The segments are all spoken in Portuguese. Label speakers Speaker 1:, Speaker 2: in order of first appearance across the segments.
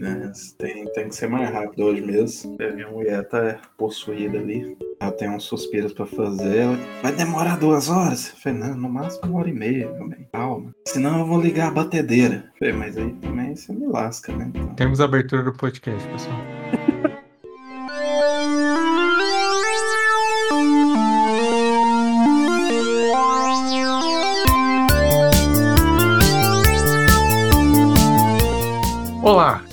Speaker 1: É, tem, tem que ser mais rápido hoje mesmo. Minha mulher tá possuída ali. Ela tem uns suspiros pra fazer. Vai demorar duas horas? Não, no máximo uma hora e meia, bem. Calma. Senão eu vou ligar a batedeira. Falei, mas aí também você me lasca, né? Então...
Speaker 2: Temos a abertura do podcast, pessoal.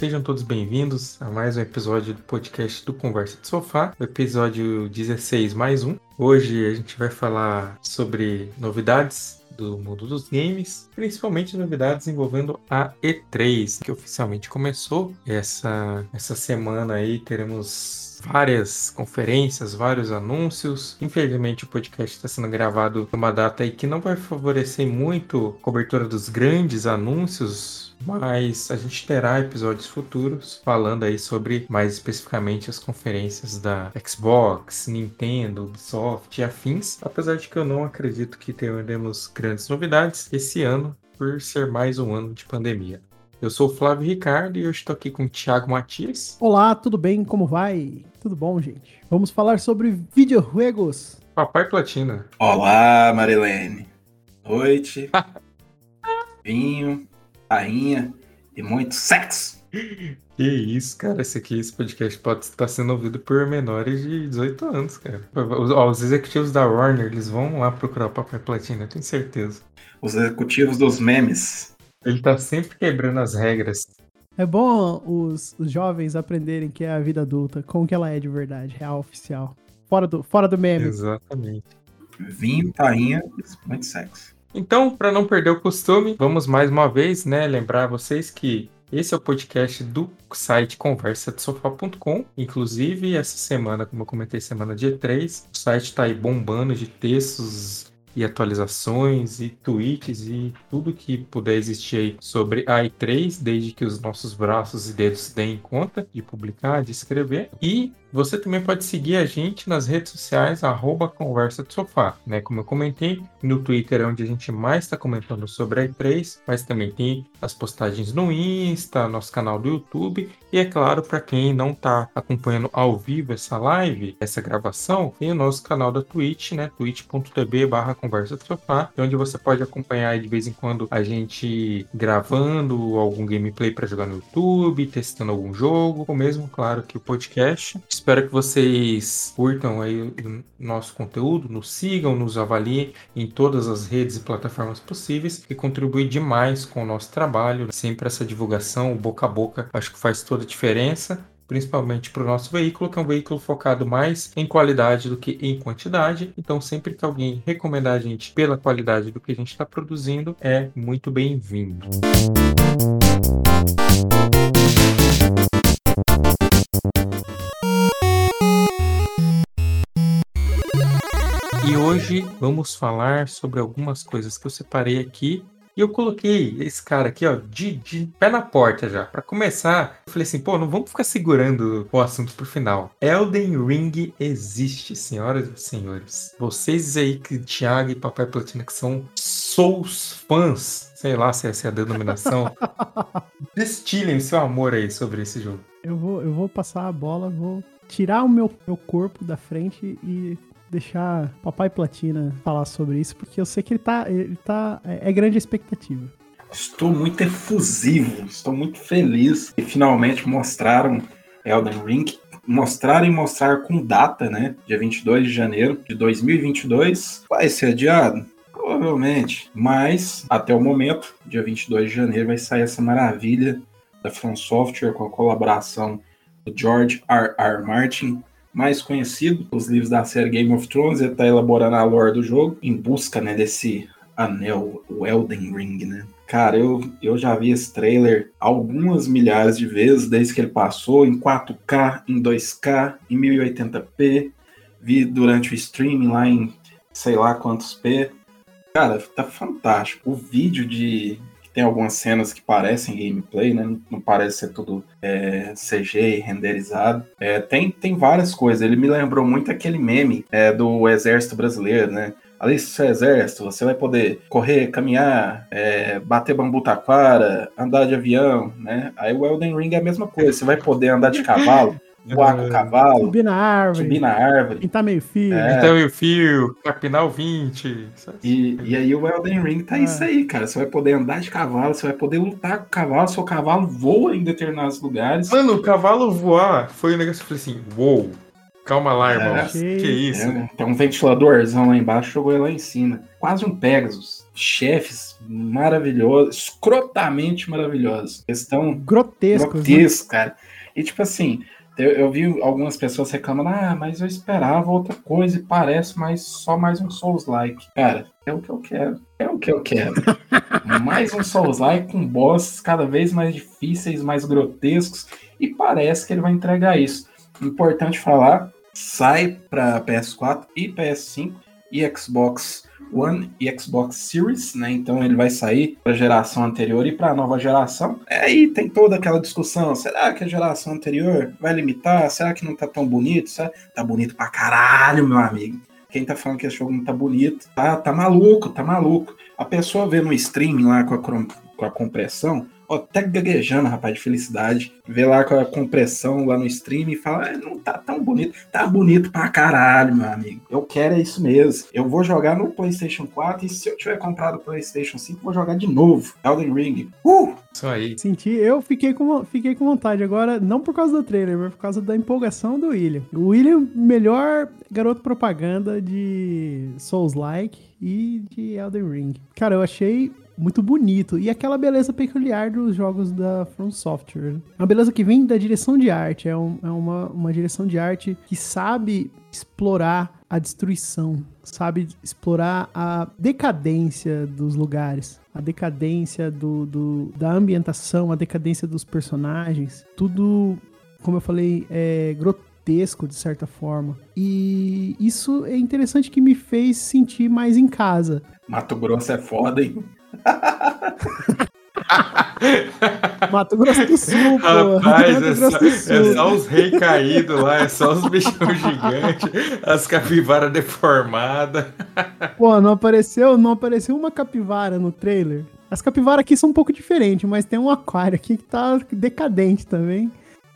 Speaker 2: Sejam todos bem-vindos a mais um episódio do podcast do Conversa de Sofá, episódio 16 mais um. Hoje a gente vai falar sobre novidades do mundo dos games, principalmente novidades envolvendo a E3, que oficialmente começou. Essa, essa semana aí teremos várias conferências, vários anúncios. Infelizmente o podcast está sendo gravado numa data aí que não vai favorecer muito a cobertura dos grandes anúncios mas a gente terá episódios futuros falando aí sobre mais especificamente as conferências da Xbox, Nintendo, Ubisoft e afins, apesar de que eu não acredito que teremos grandes novidades esse ano por ser mais um ano de pandemia. Eu sou o Flávio Ricardo e eu estou aqui com o Thiago Matias.
Speaker 3: Olá, tudo bem? Como vai? Tudo bom, gente? Vamos falar sobre videojuegos.
Speaker 2: Papai Platina.
Speaker 1: Olá, Marilene. Noite. Vinho rainha e muito sexo.
Speaker 2: Que isso, cara. Esse aqui, esse podcast pode estar sendo ouvido por menores de 18 anos, cara. Os, ó, os executivos da Warner, eles vão lá procurar o papel platina, eu tenho certeza.
Speaker 1: Os executivos dos memes.
Speaker 2: Ele tá sempre quebrando as regras.
Speaker 3: É bom os, os jovens aprenderem que é a vida adulta, como que ela é de verdade, real, oficial. Fora do, fora do meme.
Speaker 2: Exatamente.
Speaker 1: Vinho, tainha, muito sexo.
Speaker 2: Então, para não perder o costume, vamos mais uma vez, né, lembrar vocês que esse é o podcast do site conversadesofá.com. Inclusive, essa semana, como eu comentei, semana dia 3, o site está aí bombando de textos e atualizações e tweets e tudo que puder existir aí sobre a i3, desde que os nossos braços e dedos deem conta de publicar, de escrever. E você também pode seguir a gente nas redes sociais, arroba Conversa de Sofá. Né? Como eu comentei, no Twitter é onde a gente mais está comentando sobre a E3, mas também tem as postagens no Insta, nosso canal do YouTube. E é claro, para quem não está acompanhando ao vivo essa live, essa gravação, tem o nosso canal da Twitch, né? twitch.tv barra Conversa de Sofá, onde você pode acompanhar de vez em quando a gente gravando algum gameplay para jogar no YouTube, testando algum jogo, ou mesmo, claro, que o podcast. Espero que vocês curtam aí o nosso conteúdo, nos sigam, nos avaliem em todas as redes e plataformas possíveis, que contribui demais com o nosso trabalho. Sempre essa divulgação, boca a boca, acho que faz toda a diferença principalmente para o nosso veículo, que é um veículo focado mais em qualidade do que em quantidade. Então, sempre que alguém recomendar a gente pela qualidade do que a gente está produzindo, é muito bem-vindo. E hoje vamos falar sobre algumas coisas que eu separei aqui. E eu coloquei esse cara aqui, ó, de, de pé na porta já. Para começar, eu falei assim, pô, não vamos ficar segurando o assunto pro final. Elden Ring existe, senhoras e senhores. Vocês aí, que Thiago e Papai Platina, que são Souls fãs, sei lá se essa é a denominação, destilem seu amor aí sobre esse jogo.
Speaker 3: Eu vou, eu vou passar a bola, vou tirar o meu, meu corpo da frente e deixar Papai Platina falar sobre isso, porque eu sei que ele tá. Ele tá é, é grande a expectativa.
Speaker 1: Estou muito efusivo, estou muito feliz que finalmente mostraram Elden Ring. Mostraram e mostrar com data, né? Dia 22 de janeiro de 2022. Vai ser adiado? Provavelmente. Mas, até o momento, dia 22 de janeiro, vai sair essa maravilha da From Software com a colaboração do George R. R. Martin mais conhecido pelos livros da série Game of Thrones, ele está elaborando a lore do jogo em busca né, desse anel, o Elden Ring, né? Cara, eu, eu já vi esse trailer algumas milhares de vezes desde que ele passou em 4K, em 2K, em 1080p. Vi durante o streaming lá em sei lá quantos P. Cara, tá fantástico. O vídeo de, tem algumas cenas que parecem gameplay, né? Não parece ser tudo é, CG renderizado. É, tem, tem várias coisas. Ele me lembrou muito aquele meme é, do Exército Brasileiro, né? do seu exército, você vai poder correr, caminhar, é, bater bambu taquara, andar de avião, né? Aí o Elden Ring é a mesma coisa, você vai poder andar de cavalo, voar com o cavalo,
Speaker 3: Subir na árvore.
Speaker 1: subir na árvore.
Speaker 3: Pintar meio fio.
Speaker 1: É.
Speaker 2: Então e o fio, capinar o 20.
Speaker 1: E, e aí o Elden Ring tá
Speaker 3: Ah.
Speaker 1: isso aí, cara. Você vai poder andar de cavalo, você vai poder lutar com o cavalo, seu cavalo voa em determinados lugares.
Speaker 2: Mano, o cavalo voar foi um negócio que eu falei assim: uou, calma lá, irmão.
Speaker 1: É.
Speaker 2: que isso?
Speaker 1: É, tem um ventiladorzão lá embaixo, jogou ele lá em cima. Quase um Pegasus. Chefes maravilhosos, escrotamente maravilhosos. Questão
Speaker 3: Grotescos. né?
Speaker 1: grotesco, cara. E tipo assim, eu, eu vi algumas pessoas reclamando, ah, mas eu esperava outra coisa e parece mais só mais um Souls-like. Cara, é o que eu quero. É o que eu quero. mais um Souls-like com bosses cada vez mais difíceis, mais grotescos, e parece que ele vai entregar isso. Importante falar, sai para PS4 e PS5 e Xbox One e Xbox Series, né? Então ele vai sair para a geração anterior e para a nova geração. Aí tem toda aquela discussão: será que a geração anterior vai limitar? Será que não tá tão bonito? Será? Tá bonito pra caralho, meu amigo. Quem tá falando que esse jogo não tá bonito, tá, tá maluco, tá maluco. A pessoa vê no streaming lá com a, com a compressão, ó, até gaguejando, rapaz, de felicidade. Vê lá com a compressão lá no streaming e fala, "Ah, não tá tão bonito. Tá bonito pra caralho, meu amigo. Eu quero é isso mesmo. Eu vou jogar no PlayStation 4 e se eu tiver comprado o PlayStation 5, vou jogar de novo. Elden Ring. Uh!
Speaker 2: Isso aí.
Speaker 3: Senti, eu fiquei com, fiquei com vontade agora, não por causa do trailer, mas por causa da empolgação do William. O William, melhor garoto propaganda de Souls-like e de Elden Ring. Cara, eu achei muito bonito. E aquela beleza peculiar dos jogos da From Software. né? Uma beleza que vem da direção de arte. É, um- é uma, uma direção de arte que sabe explorar a destruição, sabe explorar a decadência dos lugares, a decadência do, do- da ambientação, a decadência dos personagens. Tudo, como eu falei, é grotesco de certa forma. E isso é interessante que me fez sentir mais em casa.
Speaker 1: Mato Grosso é foda, hein?
Speaker 3: Mato Grosso do Sul, pô.
Speaker 2: Rapaz, é só,
Speaker 3: do
Speaker 2: é
Speaker 3: Sul.
Speaker 2: só os reis caídos lá, é só os bichão gigantes, as capivaras deformadas.
Speaker 3: Pô, não apareceu, não apareceu uma capivara no trailer. As capivaras aqui são um pouco diferentes, mas tem um aquário aqui que tá decadente também.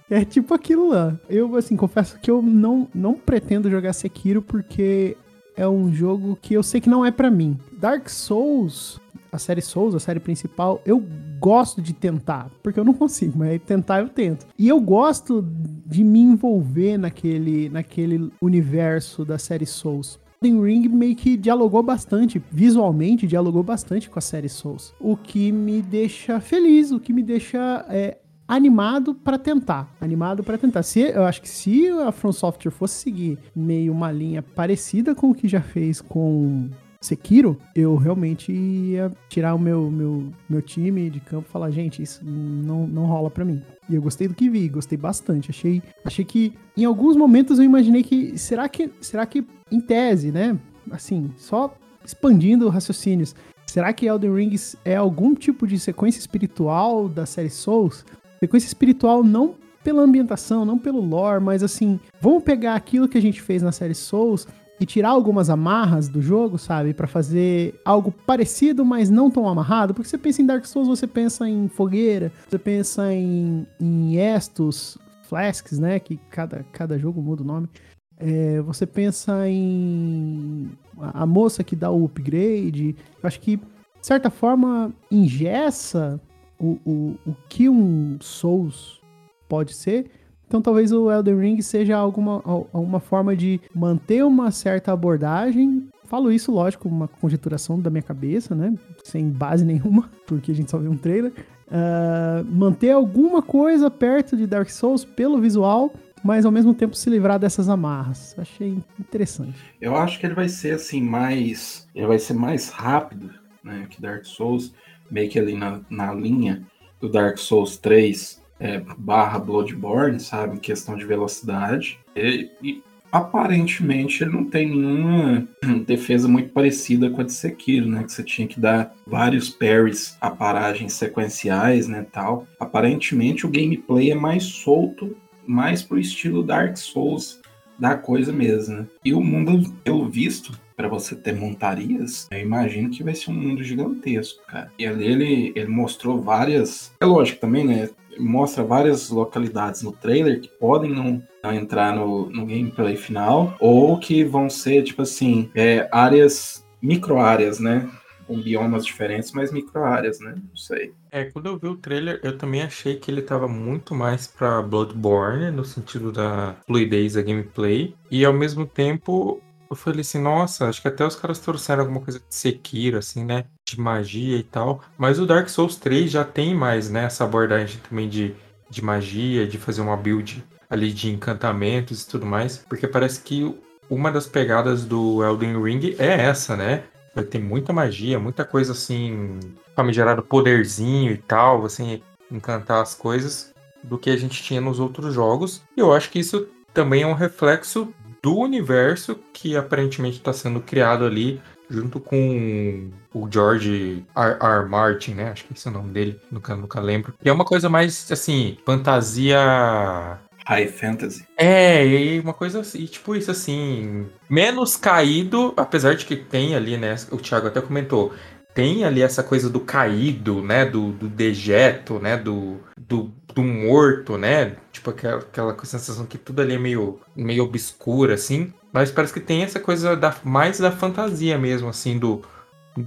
Speaker 3: É tipo aquilo lá. Eu, assim, confesso que eu não, não pretendo jogar Sekiro porque é um jogo que eu sei que não é pra mim. Dark Souls, a série Souls, a série principal, eu gosto de tentar, porque eu não consigo, mas tentar eu tento. E eu gosto de me envolver naquele, naquele universo da série Souls. Elden Ring meio que dialogou bastante, visualmente dialogou bastante com a série Souls. O que me deixa feliz, o que me deixa é, animado pra tentar. Animado pra tentar. Se, eu acho que se a From Software fosse seguir meio uma linha parecida com o que já fez com Sekiro, eu realmente ia tirar o meu, meu, meu time de campo e falar, gente, isso não, não rola pra mim. E eu gostei do que vi, gostei bastante. Achei, achei que em alguns momentos eu imaginei que será que será que em tese, né? Assim, só expandindo raciocínios. Será que Elden Ring é algum tipo de sequência espiritual da série Souls? Sequência espiritual não pela ambientação, não pelo lore, mas assim, vamos pegar aquilo que a gente fez na série Souls e tirar algumas amarras do jogo, sabe? Pra fazer algo parecido, mas não tão amarrado. Porque você pensa em Dark Souls, você pensa em fogueira, você pensa em, em Estus, Flasks, né? Que cada, cada jogo muda o nome. É, você pensa em a, a moça que dá o upgrade. Eu acho que, de certa forma, ingessa o, o, o que um Souls pode ser. Então talvez o Elden Ring seja alguma, alguma forma de manter uma certa abordagem. Falo isso, lógico, uma conjeturação da minha cabeça, né? Sem base nenhuma, porque a gente só viu um trailer. Uh, manter alguma coisa perto de Dark Souls pelo visual, mas ao mesmo tempo se livrar dessas amarras. Achei interessante.
Speaker 1: Eu acho que ele vai ser assim mais. Ele vai ser mais rápido, né? Que Dark Souls, meio que ali na, na linha do Dark Souls 3 é, barra Bloodborne, sabe? Questão de velocidade. E, e, aparentemente ele não tem nenhuma defesa muito parecida com a de Sekiro, né? Que você tinha que dar vários parries a paragens sequenciais, né? Tal. Aparentemente o gameplay é mais solto, mais pro estilo Dark Souls da coisa mesmo, né? E o mundo, pelo visto, para você ter montarias, eu imagino que vai ser um mundo gigantesco, cara. E ali ele, ele mostrou várias. É lógico também, né? Mostra várias localidades no trailer que podem não, não entrar no, no gameplay final, ou que vão ser, tipo assim, é, áreas, micro-áreas, né? com biomas diferentes, mas micro-áreas, né? Não sei.
Speaker 2: É, quando eu vi o trailer, eu também achei que ele tava muito mais pra Bloodborne, no sentido da fluidez da gameplay. E ao mesmo tempo, eu falei assim, nossa, acho que até os caras trouxeram alguma coisa de Sekiro, assim, né? De magia e tal. Mas o Dark Souls 3 já tem mais, né? Essa abordagem também de, de magia, de fazer uma build ali de encantamentos e tudo mais. Porque parece que uma das pegadas do Elden Ring é essa, né? Vai ter muita magia, muita coisa assim, famigerado poderzinho e tal, assim, encantar as coisas do que a gente tinha nos outros jogos. E eu acho que isso também é um reflexo do universo que aparentemente está sendo criado ali junto com o George R. R. Martin, né? Acho que esse é o nome dele, nunca, nunca lembro. E é uma coisa mais, assim, fantasia
Speaker 1: High Fantasy.
Speaker 2: É, e uma coisa assim, tipo isso assim, menos caído, apesar de que tem ali, né? O Thiago até comentou, tem ali essa coisa do caído, né? Do, do dejeto, né? Do, do, do morto, né? Tipo aquela, aquela sensação que tudo ali é meio, meio obscuro, assim. Mas parece que tem essa coisa da, mais da fantasia mesmo, assim, do.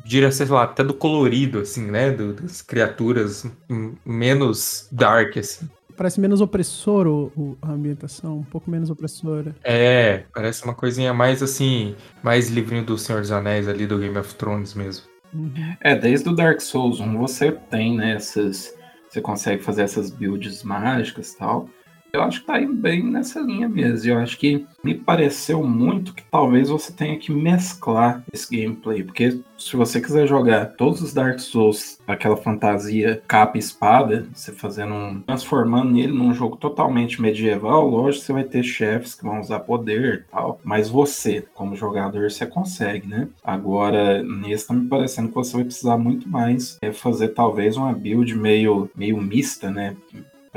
Speaker 2: Diria, sei lá, até do colorido, assim, né? Do, das criaturas menos dark, assim.
Speaker 3: Parece menos opressor o, o, a ambientação, um pouco menos opressora.
Speaker 2: É, parece uma coisinha mais assim, mais livrinho do Senhor dos Anéis ali, do Game of Thrones mesmo.
Speaker 1: Uhum. É, desde o Dark Souls 1 você tem, né, essas. Você consegue fazer essas builds mágicas e tal. Eu acho que tá indo bem nessa linha mesmo. Eu acho que me pareceu muito que talvez você tenha que mesclar esse gameplay. Porque se você quiser jogar todos os Dark Souls, aquela fantasia capa e espada, você fazendo um. transformando ele num jogo totalmente medieval, lógico, você vai ter chefes que vão usar poder e tal. Mas você, como jogador, você consegue, né? Agora, nesse tá me parecendo que você vai precisar muito mais é fazer talvez uma build meio, meio mista, né?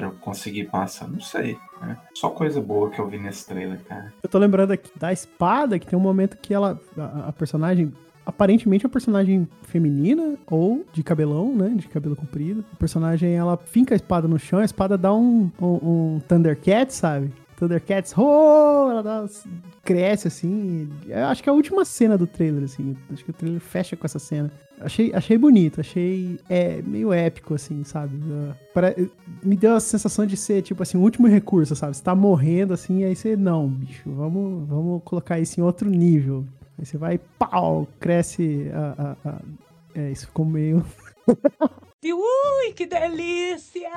Speaker 1: Para eu conseguir passar. Não sei. Né? Só coisa boa que eu vi nesse trailer, cara.
Speaker 3: Eu tô lembrando aqui da espada, que tem um momento que ela. A, a personagem. Aparentemente é uma personagem feminina ou de cabelão, né? De cabelo comprido. A personagem ela finca a espada no chão, a espada dá um, um, um Thundercat, sabe? Thundercats, oh, ela dá, cresce assim. Eu acho que é a última cena do trailer, assim. Acho que o trailer fecha com essa cena. Achei, achei bonito, achei é, meio épico, assim, sabe? Para, me deu a sensação de ser, tipo assim, o último recurso, sabe? Você tá morrendo, assim, aí você, não, bicho, vamos, vamos colocar isso em outro nível. Aí você vai, pau, cresce a, a, a... É, isso ficou meio...
Speaker 4: Ui, que delícia!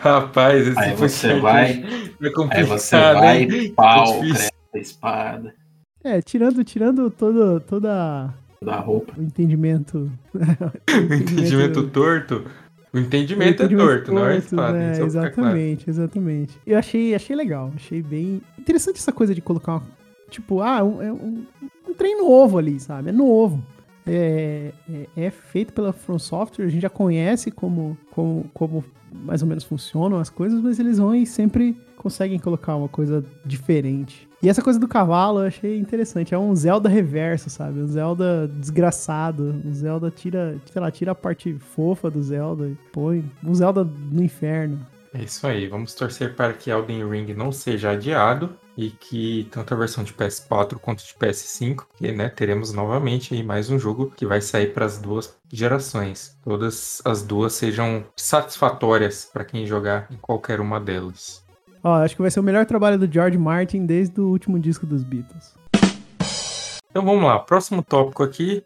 Speaker 2: Rapaz, esse
Speaker 1: aí você vai, aí você vai, hein? pau, a espada.
Speaker 3: É, tirando, tirando todo, toda
Speaker 1: da roupa.
Speaker 3: O entendimento.
Speaker 2: o entendimento torto. O entendimento, o entendimento é torto, torto, não é espada.
Speaker 3: Né? Exatamente, exatamente. Eu achei, achei legal, achei bem interessante essa coisa de colocar uma, tipo, ah, um, é um, um trem novo ali, sabe? É novo. É, é, é, feito pela From Software, a gente já conhece como, como, como mais ou menos funcionam as coisas, mas eles vão e sempre conseguem colocar uma coisa diferente. E essa coisa do cavalo eu achei interessante. É um Zelda reverso, sabe? Um Zelda desgraçado. Um Zelda tira, sei lá, tira a parte fofa do Zelda e põe um Zelda no inferno.
Speaker 2: É isso aí. Vamos torcer para que Elden Ring não seja adiado e que tanto a versão de PS4 quanto de PS5, que né, teremos novamente aí mais um jogo que vai sair para as duas gerações. Todas as duas sejam satisfatórias para quem jogar em qualquer uma delas.
Speaker 3: Ó, acho que vai ser o melhor trabalho do George Martin desde o último disco dos Beatles.
Speaker 2: Então vamos lá, próximo tópico aqui,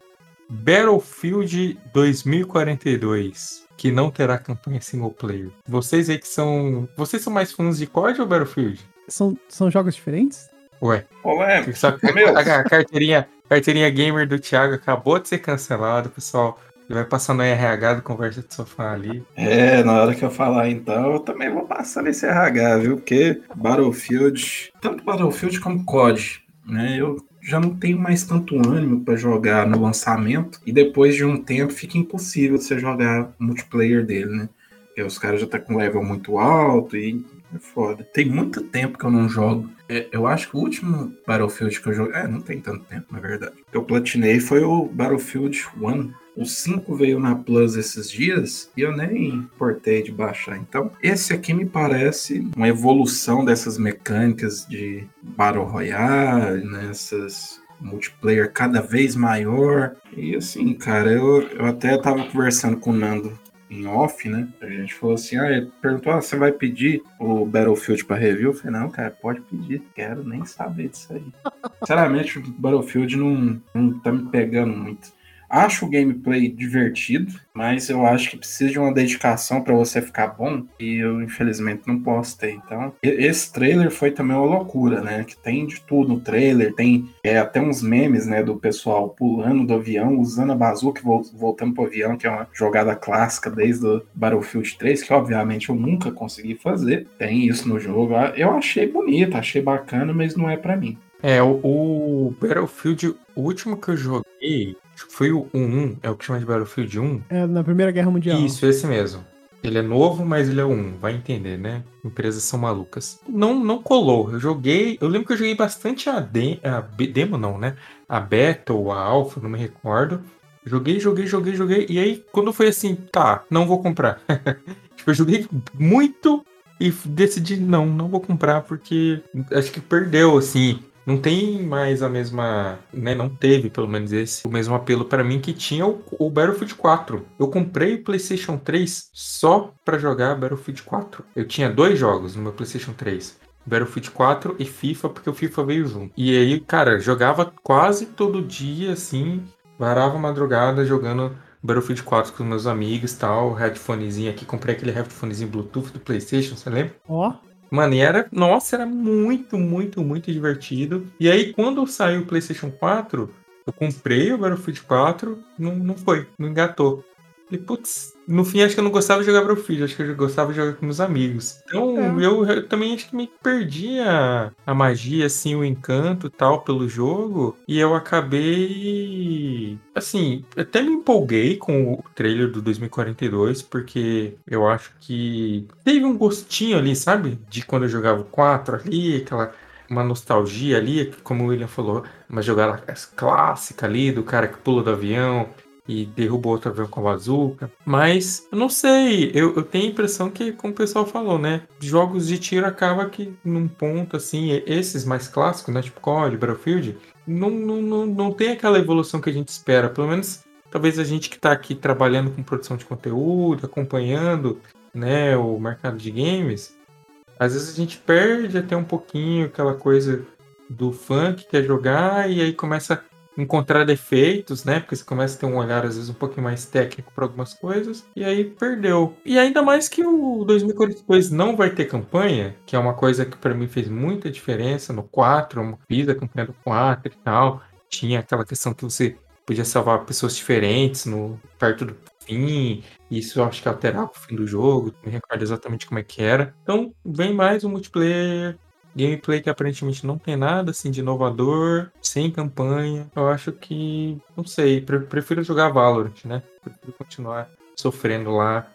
Speaker 2: Battlefield 2042 que não terá campanha single player. Vocês aí que são. Vocês são mais fãs de COD ou Battlefield?
Speaker 3: São, são jogos diferentes?
Speaker 2: Ué.
Speaker 1: Ué,
Speaker 2: Só a, a, carteirinha, carteirinha gamer do Thiago acabou de ser cancelado, pessoal. Ele vai passar no RH do Conversa de Sofá ali.
Speaker 1: É, na hora que eu falar então, eu também vou passar nesse RH, viu? Porque Battlefield, tanto Battlefield como COD, né? Eu já não tenho mais tanto ânimo para jogar no lançamento e depois de um tempo fica impossível você jogar multiplayer dele, né? porque os caras já tá com level muito alto e é foda. Tem muito tempo que eu não jogo. É, eu acho que o último Battlefield que eu joguei. É, não tem tanto tempo, na verdade. Eu platinei foi o Battlefield 1. O 5 veio na Plus esses dias e eu nem importei de baixar. Então, esse aqui me parece uma evolução dessas mecânicas de Battle Royale, nessas multiplayer cada vez maior. E assim, cara, eu, eu até tava conversando com o Nando em off, né? A gente falou assim: ah, ele perguntou, ah, você vai pedir o Battlefield pra review? Eu falei, não, cara, pode pedir, quero nem saber disso aí. Sinceramente, o Battlefield não, não tá me pegando muito. Acho o gameplay divertido, mas eu acho que precisa de uma dedicação para você ficar bom e eu infelizmente não posso ter. Então, esse trailer foi também uma loucura, né? Que tem de tudo no trailer, tem é, até uns memes, né, do pessoal pulando do avião, usando a bazuca voltando pro avião, que é uma jogada clássica desde o Battlefield 3, que obviamente eu nunca consegui fazer. Tem isso no jogo. Eu achei bonito, achei bacana, mas não é para mim.
Speaker 2: É, o, o Battlefield, o último que eu joguei, foi o 1, é o que chama de Battlefield 1.
Speaker 3: É, na Primeira Guerra Mundial.
Speaker 2: Isso, esse mesmo. Ele é novo, mas ele é 1, vai entender, né? Empresas são malucas. Não, não colou. Eu joguei. Eu lembro que eu joguei bastante a, de, a demo, não, né? A beta ou a alpha, não me recordo. Joguei, joguei, joguei, joguei. E aí, quando foi assim, tá, não vou comprar. tipo, eu joguei muito e decidi, não, não vou comprar porque acho que perdeu, assim, não tem mais a mesma, né, não teve pelo menos esse, o mesmo apelo para mim que tinha o, o, Battlefield 4. Eu comprei o PlayStation 3 só para jogar Battlefield 4. Eu tinha dois jogos no meu PlayStation 3. Battlefield 4 e FIFA, porque o FIFA veio junto. E aí, cara, jogava quase todo dia, assim, varava madrugada jogando Battlefield 4 com meus amigos tal, headphonezinho aqui, comprei aquele headphonezinho Bluetooth do PlayStation, você lembra?
Speaker 3: Ó. Oh.
Speaker 2: Mano, e era, nossa, era muito, muito, muito divertido. E aí, quando saiu o PlayStation 4, eu comprei o Battlefield 4, não, não foi, não engatou. Falei, putz, no fim acho que eu não gostava de jogar Battlefield, acho que eu gostava de jogar com meus amigos. Então é. eu, eu, também acho que me perdi a, a magia, assim, o encanto tal pelo jogo. E eu acabei. Assim, até me empolguei com o trailer do 2042, porque eu acho que teve um gostinho ali, sabe? De quando eu jogava o 4 ali, aquela uma nostalgia ali, como o William falou, uma jogada clássica ali do cara que pula do avião e derrubou outro avião com a bazuca. Mas eu não sei, eu, eu tenho a impressão que, como o pessoal falou, né? Jogos de tiro acaba que num ponto assim, esses mais clássicos, né? Tipo COD, Battlefield, não, não, não, não tem aquela evolução que a gente espera. Pelo menos talvez a gente que está aqui trabalhando com produção de conteúdo, acompanhando né, o mercado de games, às vezes a gente perde até um pouquinho aquela coisa do fã que quer jogar e aí começa encontrar defeitos, né? Porque você começa a ter um olhar, às vezes, um pouquinho mais técnico para algumas coisas, e aí perdeu. E ainda mais que o 2042 não vai ter campanha, que é uma coisa que para mim fez muita diferença no 4, eu fiz a campanha do 4 e tal. Tinha aquela questão que você podia salvar pessoas diferentes no perto do fim. Isso eu acho que alterava o fim do jogo. Não me recordo exatamente como é que era. Então, vem mais um multiplayer gameplay que aparentemente não tem nada assim de inovador, sem campanha. Eu acho que, não sei, prefiro jogar Valorant, né? Prefiro continuar sofrendo lá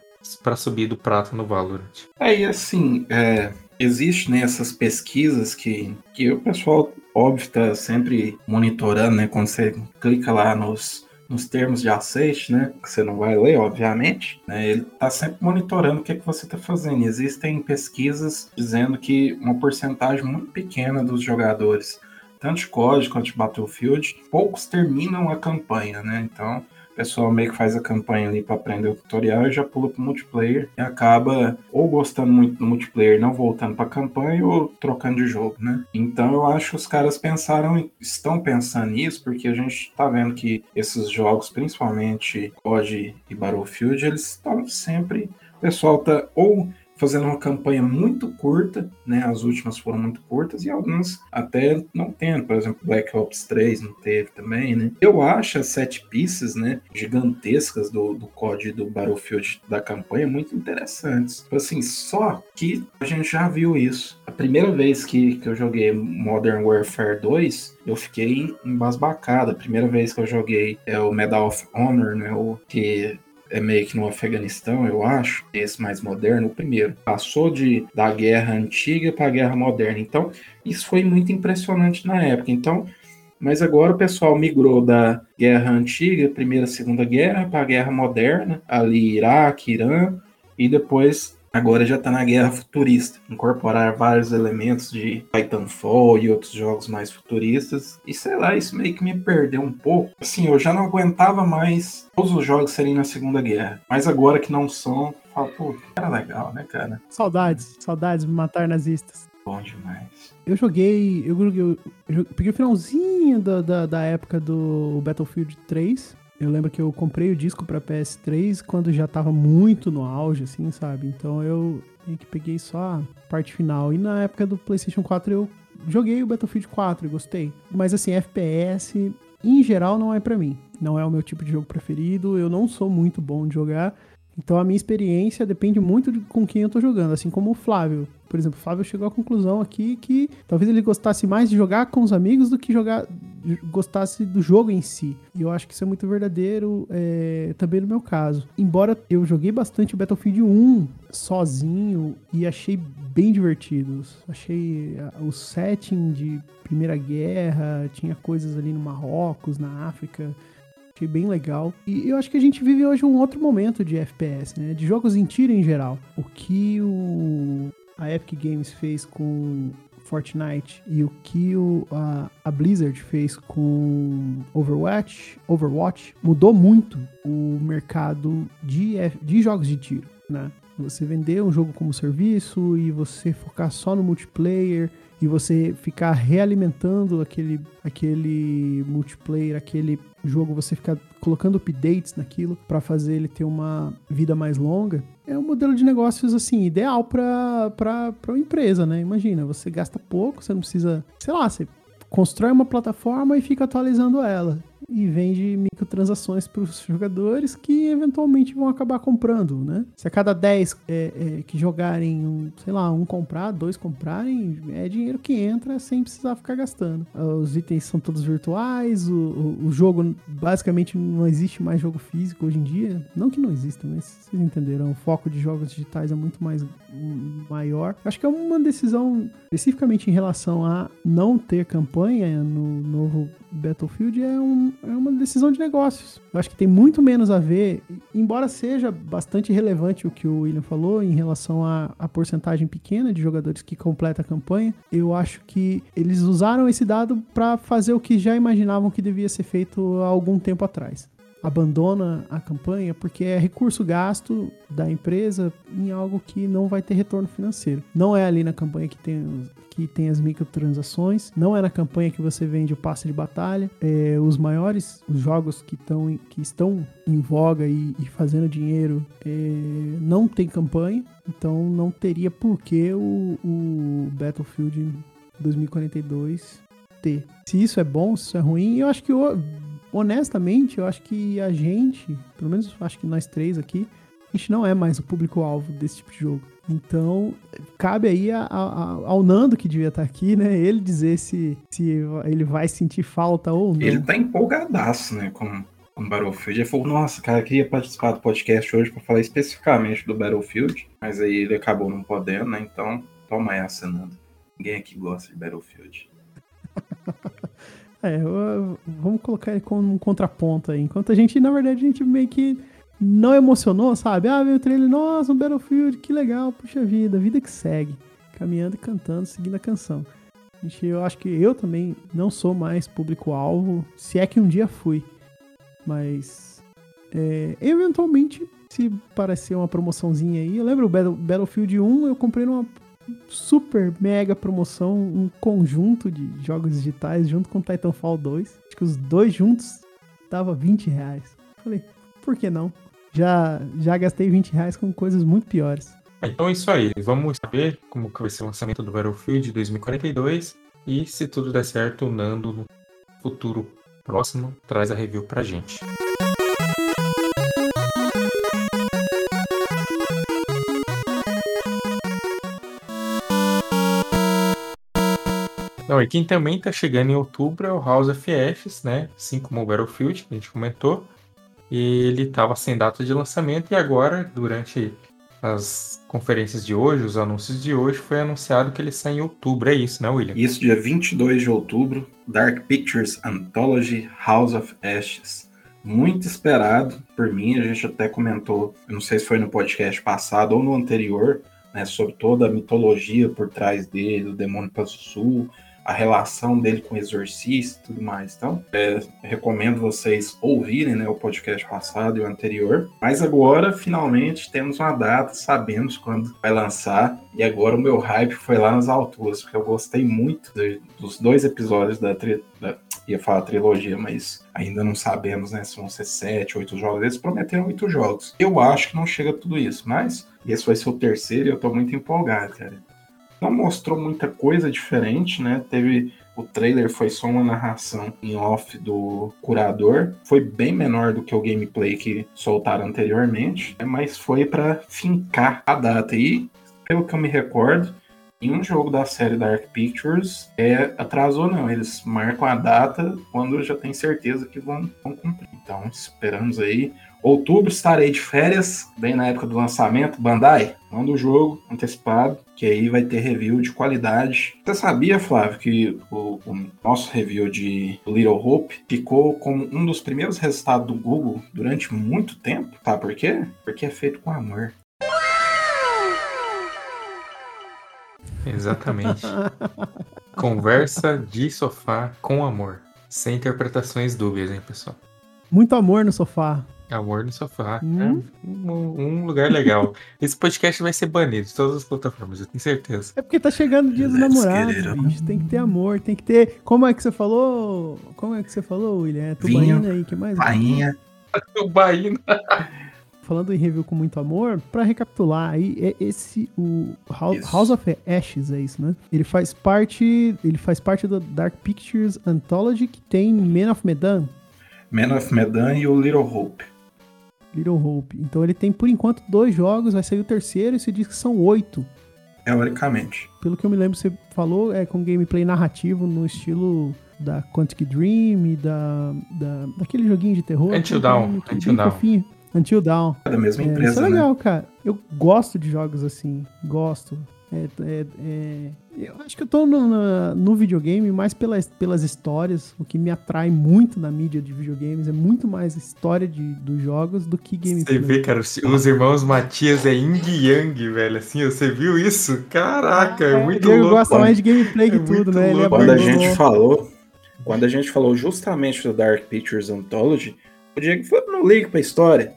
Speaker 2: para subir do prato no Valorant.
Speaker 1: Aí, assim, é, existe né, essas pesquisas que, que o pessoal, óbvio, está sempre monitorando, né? Quando você clica lá nos nos termos de aceite, né, que você não vai ler, obviamente, né, ele está sempre monitorando o que, é que você está fazendo. Existem pesquisas dizendo que uma porcentagem muito pequena dos jogadores, tanto de código quanto de Battlefield, poucos terminam a campanha, né? Então, o pessoal meio que faz a campanha ali para aprender o tutorial e já pula pro multiplayer e acaba ou gostando muito do multiplayer, não voltando para a campanha ou trocando de jogo, né? Então eu acho que os caras pensaram, estão pensando nisso, porque a gente tá vendo que esses jogos, principalmente COD e Battlefield, eles estão sempre o pessoal tá ou fazendo uma campanha muito curta, né? As últimas foram muito curtas e algumas até não tendo, por exemplo, Black Ops 3 não teve também, né? Eu acho as sete pistas, né, gigantescas do, do COD do Battlefield da campanha muito interessantes. Tipo assim, só que a gente já viu isso. A primeira vez que, que eu joguei Modern Warfare 2, eu fiquei embasbacado. A primeira vez que eu joguei é o Medal of Honor, né? O que é meio que no Afeganistão, eu acho, esse mais moderno, o primeiro. Passou de da guerra antiga para a guerra moderna. Então, isso foi muito impressionante na época. Então, mas agora o pessoal migrou da guerra antiga, primeira, segunda guerra, para a guerra moderna, ali Iraque, Irã, e depois agora já está na guerra futurista, incorporar vários elementos de Titanfall e outros jogos mais futuristas. E sei lá, isso meio que me perdeu um pouco. Assim, eu já não aguentava mais todos os jogos serem na Segunda Guerra. Mas agora que não são, falo, pô, era legal, né, cara?
Speaker 3: Saudades, saudades de matar nazistas.
Speaker 1: Bom demais.
Speaker 3: Eu joguei. Eu, eu, eu peguei o finalzinho da, da, da época do Battlefield 3. Eu lembro que eu comprei o disco pra PS3 quando já tava muito no auge, assim, sabe? Então eu meio que peguei só a parte final. E na época do PlayStation 4 eu joguei o Battlefield 4 e gostei. Mas assim, FPS em geral não é para mim. Não é o meu tipo de jogo preferido. Eu não sou muito bom de jogar. Então a minha experiência depende muito de com quem eu tô jogando, assim como o Flávio. Por exemplo, o Flávio chegou à conclusão aqui que talvez ele gostasse mais de jogar com os amigos do que jogar gostasse do jogo em si. E eu acho que isso é muito verdadeiro é, também no meu caso. Embora eu joguei bastante Battlefield 1 sozinho e achei bem divertido. Achei o setting de Primeira Guerra, tinha coisas ali no Marrocos, na África Achei bem legal. E eu acho que a gente vive hoje um outro momento de FPS, né? De jogos em tiro em geral. O que o, a Epic Games fez com Fortnite e o que o, a, a, Blizzard fez com Overwatch, Overwatch mudou muito o mercado de, de jogos de tiro, né? Você vender um jogo como serviço e você focar só no multiplayer e você ficar realimentando aquele, aquele multiplayer, aquele jogo, você ficar colocando updates naquilo para fazer ele ter uma vida mais longa, é um modelo de negócios assim ideal para uma empresa, né? Imagina, você gasta pouco, você não precisa, sei lá, você constrói uma plataforma e fica atualizando ela e vende microtransações para os jogadores que eventualmente vão acabar comprando, né? Se a cada 10 é, é, que jogarem, um, sei lá, um comprar, dois comprarem, é dinheiro que entra sem precisar ficar gastando. Os itens são todos virtuais, o, o, o jogo basicamente não existe mais jogo físico hoje em dia. Não que não exista, mas vocês entenderam. O foco de jogos digitais é muito mais maior. Acho que é uma decisão especificamente em relação a não ter campanha no novo Battlefield é, um, é uma decisão de negócios. Eu acho que tem muito menos a ver, embora seja bastante relevante o que o William falou em relação à, porcentagem pequena de jogadores que completa a campanha, eu acho que eles usaram esse dado para fazer o que já imaginavam que devia ser feito há algum tempo atrás abandona a campanha porque é recurso gasto da empresa em algo que não vai ter retorno financeiro. Não é ali na campanha que tem, que tem as microtransações, não é na campanha que você vende o passe de batalha. É, os maiores os jogos que, tão, que estão em voga e, e fazendo dinheiro é, não tem campanha, então não teria por que o, o Battlefield 2042 ter. Se isso é bom, se isso é ruim, eu acho que honestamente, eu acho que a gente, pelo menos acho que nós três aqui, a gente não é mais o público-alvo desse tipo de jogo. Então, cabe aí a, a, ao Nando, que devia estar aqui, né? Ele dizer se, se ele vai sentir falta ou não.
Speaker 1: Ele tá empolgadaço, né? Com, com Battlefield. Ele falou, nossa, cara, eu queria participar do podcast hoje para falar especificamente do Battlefield. Mas aí ele acabou não podendo, né? Então, toma essa, Nando. Ninguém aqui gosta de Battlefield.
Speaker 3: É, vamos colocar ele como um contraponto aí. Enquanto a gente, na verdade, a gente meio que não emocionou, sabe? Ah, veio o trailer, nossa, um Battlefield, que legal, puxa vida, vida que segue. Caminhando e cantando, seguindo a canção. Gente, eu acho que eu também não sou mais público-alvo, se é que um dia fui. Mas, é, eventualmente, se parecer uma promoçãozinha aí, eu lembro o Battlefield 1, eu comprei numa super mega promoção, um conjunto de jogos digitais junto com Titanfall 2. Acho que os dois juntos dava 20 reais. Falei, por que não? Já, já gastei 20 reais com coisas muito piores.
Speaker 2: Então é isso aí. Vamos saber como vai ser o lançamento do Battlefield 2042 e se tudo der certo, o Nando no futuro próximo traz a review pra gente. Não, e quem também tá chegando em outubro é o House of Fs, né? Assim como o Battlefield, que a gente comentou. ele estava sem data de lançamento e agora, durante as conferências de hoje, os anúncios de hoje, foi anunciado que ele sai em outubro. É isso, né, William?
Speaker 1: Isso, dia 22 de outubro, Dark Pictures Anthology House of Ashes. Muito esperado por mim, a gente até comentou, não sei se foi no podcast passado ou no anterior, né, sobre toda a mitologia por trás dele, o Demônio Passo Sul, a relação dele com o Exorcista e tudo mais. Então, é, recomendo vocês ouvirem né, o podcast passado e o anterior. Mas agora, finalmente, temos uma data, sabemos quando vai lançar. E agora o meu hype foi lá nas alturas, porque eu gostei muito de, dos dois episódios da, da ia falar trilogia, mas ainda não sabemos, né? Se vão ser sete, oito jogos. Eles prometeram oito jogos. Eu acho que não chega a tudo isso, mas esse vai ser o terceiro e eu tô muito empolgado, cara não mostrou muita coisa diferente, né? Teve o trailer foi só uma narração em off do curador. Foi bem menor do que o gameplay que soltaram anteriormente, né? mas foi para fincar a data. E, pelo que eu me recordo, em um jogo da série Dark Pictures, é, atrasou não. Eles marcam a data quando já tem certeza que vão, vão cumprir. Então, esperamos aí. Outubro estarei de férias, bem na época do lançamento. Bandai, manda o jogo antecipado, que aí vai ter review de qualidade. Você sabia, Flávio, que o, o nosso review de Little Hope ficou como um dos primeiros resultados do Google durante muito tempo? Sabe por quê? Porque é feito com amor.
Speaker 2: Exatamente. Conversa de sofá com amor. Sem interpretações dúbias, hein, pessoal?
Speaker 3: Muito amor no sofá.
Speaker 2: Amor no sofá. Hum? É um, um, lugar legal. Esse podcast vai ser banido de todas as plataformas, eu tenho certeza.
Speaker 3: É porque tá chegando o dia dos namorados, bicho. Tem que ter amor, tem que ter. Como é que você falou? Como é que você falou, William? É tubaína aí, que mais?
Speaker 1: Bainha.
Speaker 2: Tubaína.
Speaker 3: Falando em review com muito amor, para recapitular aí, é esse o House, House, of Ashes é isso, né? Ele faz parte, ele faz parte do Dark Pictures Anthology que tem Man of Medan.
Speaker 1: Man of Medan e o Little Hope.
Speaker 3: Little Hope. Então ele tem, por enquanto, dois jogos, vai sair o terceiro e você diz que são oito.
Speaker 1: Teoricamente.
Speaker 3: Pelo que eu me lembro, você falou, é com gameplay narrativo no estilo da Quantic Dream e da, da, daquele joguinho de terror.
Speaker 2: Until Dawn. Until Dawn.
Speaker 3: Until Dawn.
Speaker 1: É da mesma empresa, Isso é
Speaker 3: legal,
Speaker 1: né?
Speaker 3: cara. Eu gosto de jogos assim. Gosto. É, é, é, eu acho que eu tô no, no, no, videogame mais pelas, pelas histórias. O que me atrai muito na mídia de videogames é muito mais a história de, dos jogos do que gameplay.
Speaker 2: Você vê, cara, os, os irmãos Matias é Ying Yang, velho. Assim, você viu isso? Caraca, é, muito
Speaker 3: eu
Speaker 2: louco.
Speaker 3: Eu gosto mais de gameplay que é tudo, né?
Speaker 1: Ele é quando a gente falou, quando a gente falou justamente do Dark Pictures Anthology, o Diego falou: não ligo pra história.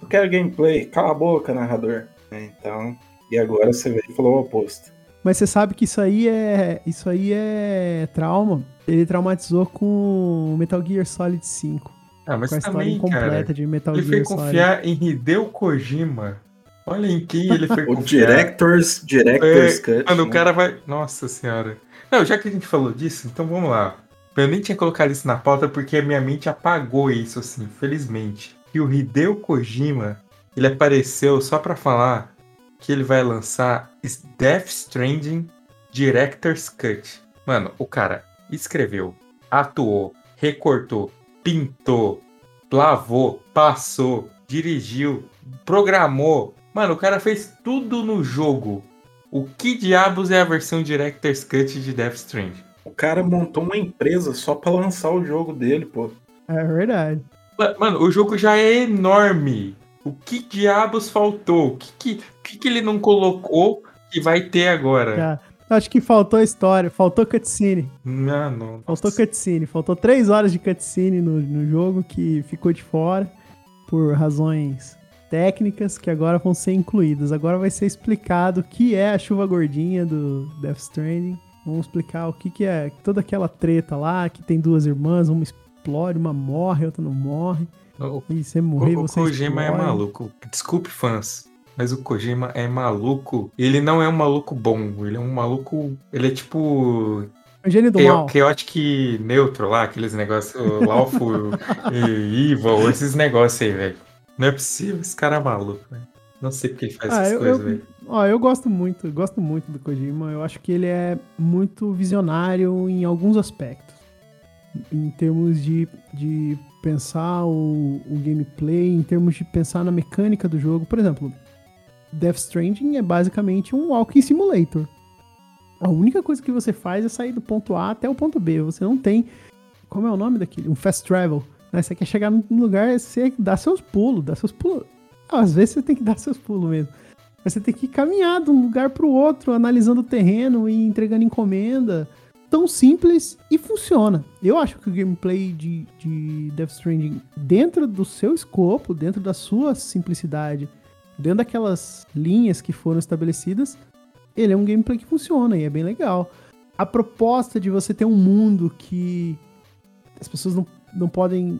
Speaker 1: Eu quero gameplay. Cala a boca, narrador. Então. E agora você veio e falou o oposto.
Speaker 3: Mas você sabe que isso aí é. Isso aí é trauma. Ele traumatizou com Metal Gear Solid 5.
Speaker 2: Ah, mas
Speaker 3: com a
Speaker 2: também,
Speaker 3: história incompleta
Speaker 2: cara,
Speaker 3: de Metal
Speaker 2: ele
Speaker 3: Gear
Speaker 2: foi confiar em Hideo Kojima. Olha em quem ele foi
Speaker 1: o
Speaker 2: confiar.
Speaker 1: Directors, Directors
Speaker 2: é,
Speaker 1: Cut.
Speaker 2: Mano,
Speaker 1: né?
Speaker 2: o cara vai. Nossa senhora. Não, já que a gente falou disso, então vamos lá. Eu nem tinha colocado isso na pauta porque a minha mente apagou isso, assim, felizmente. E o Hideo Kojima, ele apareceu só pra falar que ele vai lançar Death Stranding Director's Cut. Mano, o cara escreveu, atuou, recortou, pintou, lavou, passou, dirigiu, programou. Mano, o cara fez tudo no jogo. O que diabos é a versão Director's Cut de Death Stranding?
Speaker 1: O cara montou uma empresa só pra lançar o jogo dele, pô.
Speaker 3: É verdade.
Speaker 2: Mano, o jogo já é enorme. O que diabos faltou? O que, que, que, que ele não colocou que vai ter agora?
Speaker 3: Acho que faltou história, faltou cutscene.
Speaker 2: Não, não.
Speaker 3: Faltou cutscene. Faltou três horas de cutscene no, no jogo que ficou de fora por razões técnicas que agora vão ser incluídas. Agora vai ser explicado o que é a chuva gordinha do Death Stranding. Vamos explicar o que, que é toda aquela treta lá, que tem duas irmãs, uma explode, uma morre, outra não morre.
Speaker 2: O,
Speaker 3: e você morrer,
Speaker 2: o,
Speaker 3: você
Speaker 2: o Kojima é
Speaker 3: explode.
Speaker 2: maluco. Desculpe, fãs. Mas o Kojima é maluco. Ele não é um maluco bom. Ele é um maluco. Ele é tipo.
Speaker 3: O gênio do
Speaker 2: Chao-
Speaker 3: mal.
Speaker 2: Chaotic neutro lá, aqueles negócios. Lawful e Evil, esses negócios aí, velho. Não é possível. Esse cara é maluco, velho. Não sei porque ele faz
Speaker 3: Ah,
Speaker 2: essas
Speaker 3: eu,
Speaker 2: coisas, velho.
Speaker 3: ó, eu gosto muito, gosto muito do Kojima. Eu acho que ele é muito visionário em alguns aspectos. em termos de, de pensar o, o gameplay, em termos de pensar na mecânica do jogo. Por exemplo, Death Stranding é basicamente um walking simulator. A única coisa que você faz é sair do ponto A até o ponto B. Você não tem. Como é o nome daquele? Um fast travel. Né? Você quer chegar num lugar, você dá seus pulos, dá seus pulos. Às vezes você tem que dar seus pulos mesmo. Mas você tem que caminhar de um lugar para o outro, analisando o terreno e entregando encomenda. Tão simples e funciona. Eu acho que o gameplay de, de Death Stranding, dentro do seu escopo, dentro da sua simplicidade, dentro daquelas linhas que foram estabelecidas, ele é um gameplay que funciona e é bem legal. A proposta de você ter um mundo que as pessoas não, não podem,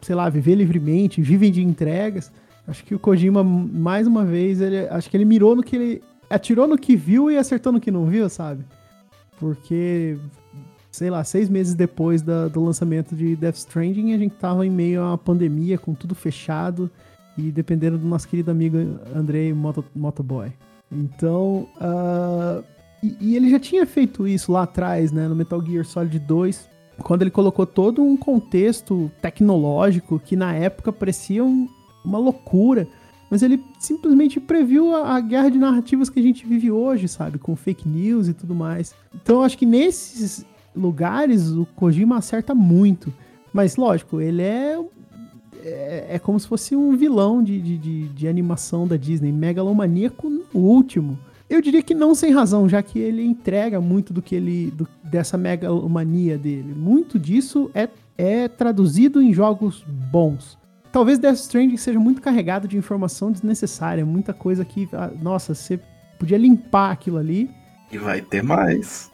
Speaker 3: sei lá, viver livremente, vivem de entregas, Acho que o Kojima, mais uma vez, ele, acho que ele mirou no que ele. Atirou no que viu e acertou no que não viu, sabe? Porque, sei lá, seis meses depois da, do lançamento de Death Stranding, a gente tava em meio a uma pandemia, com tudo fechado, e dependendo do nosso querido amigo Andrei Moto, Motoboy. Então, uh, e, e, ele já tinha feito isso lá atrás, né, no Metal Gear Solid 2, quando ele colocou todo um contexto tecnológico que na época parecia um, uma loucura. Mas ele simplesmente previu a, a, guerra de narrativas que a gente vive hoje, sabe? Com fake news e tudo mais. Então eu acho que nesses lugares o Kojima acerta muito. Mas lógico, ele é. É, é como se fosse um vilão de, de, de, de animação da Disney, megalomaníaco no último. Eu diria que não sem razão, já que ele entrega muito do que ele. Do, dessa megalomania dele. Muito disso é, é traduzido em jogos bons. Talvez Death Stranding seja muito carregado de informação desnecessária, muita coisa que, ah, nossa, você podia limpar aquilo ali.
Speaker 1: E vai ter mais.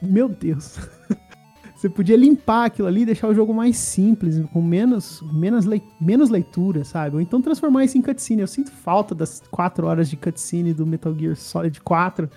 Speaker 3: Meu Deus. você podia limpar aquilo ali e deixar o jogo mais simples, com menos, menos, le menos leitura, sabe? Ou então transformar isso em cutscene. Eu sinto falta das 4 horas de cutscene do Metal Gear Solid 4.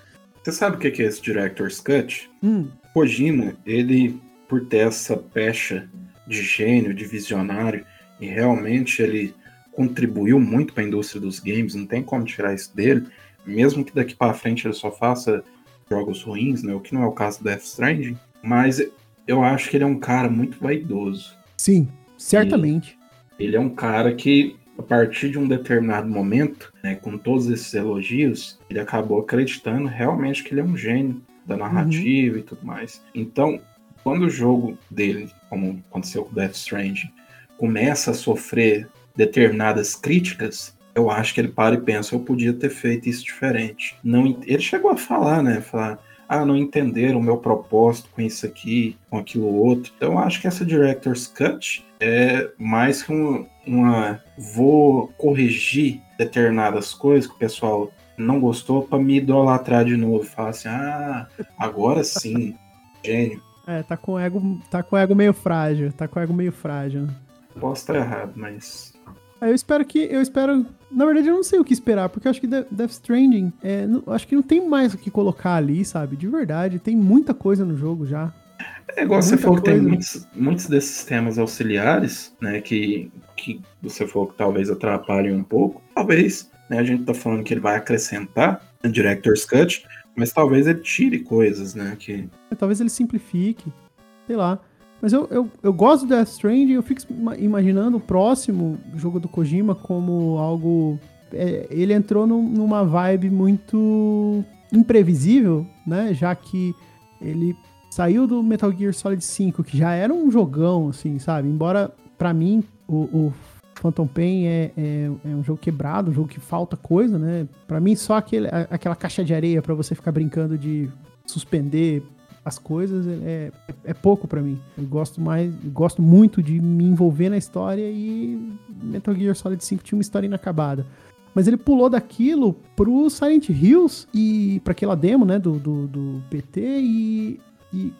Speaker 1: Você sabe o que é esse Director's Cut?
Speaker 3: Hum.
Speaker 1: Kojima, ele, por ter essa pecha de gênio, de visionário, e realmente ele contribuiu muito para a indústria dos games, não tem como tirar isso dele, mesmo que daqui para frente ele só faça jogos ruins, né, o que não é o caso do Death Stranding, mas eu acho que ele é um cara muito vaidoso.
Speaker 3: Sim, certamente.
Speaker 1: Ele, ele é um cara que a partir de um determinado momento, né, com todos esses elogios, ele acabou acreditando realmente que ele é um gênio da narrativa uhum. e tudo mais. Então, quando o jogo dele, como aconteceu com Death Stranding, começa a sofrer determinadas críticas, eu acho que ele para e pensa, eu podia ter feito isso diferente. Não, ele chegou a falar, né? Falar, ah, não entenderam o meu propósito com isso aqui, com aquilo outro. Então eu acho que essa Director's Cut é mais que um, uma. Vou corrigir determinadas coisas que o pessoal não gostou para me idolatrar de novo. Falar assim, ah, agora sim, gênio.
Speaker 3: É, tá com ego, tá com ego meio frágil, tá com ego meio frágil.
Speaker 1: Posso estar errado, mas.
Speaker 3: Eu espero que. Eu espero. Na verdade, eu não sei o que esperar, porque eu acho que Death Stranding. É, não, acho que não tem mais o que colocar ali, sabe? De verdade. Tem muita coisa no jogo já.
Speaker 1: É igual você falou que tem muitos, muitos desses temas auxiliares, né? Que, que você falou que talvez atrapalhem um pouco. Talvez, né? A gente tá falando que ele vai acrescentar no Director's Cut, mas talvez ele tire coisas, né? Que...
Speaker 3: É, talvez ele simplifique. Sei lá. Mas eu, eu, eu gosto do Death Stranding, eu fico imaginando o próximo jogo do Kojima como algo. É, ele entrou num, numa vibe muito imprevisível, né? Já que ele saiu do Metal Gear Solid 5, que já era um jogão, assim, sabe? Embora, para mim, o, o, Phantom Pain é, é, é, um jogo quebrado, um jogo que falta coisa, né? Para mim, só aquele, aquela caixa de areia para você ficar brincando de suspender as coisas é, é pouco para mim. Eu gosto mais, gosto muito de me envolver na história e Metal Gear Solid 5 tinha uma história inacabada. Mas ele pulou daquilo pro Silent Hills e para aquela demo, né, do, do, do PT e e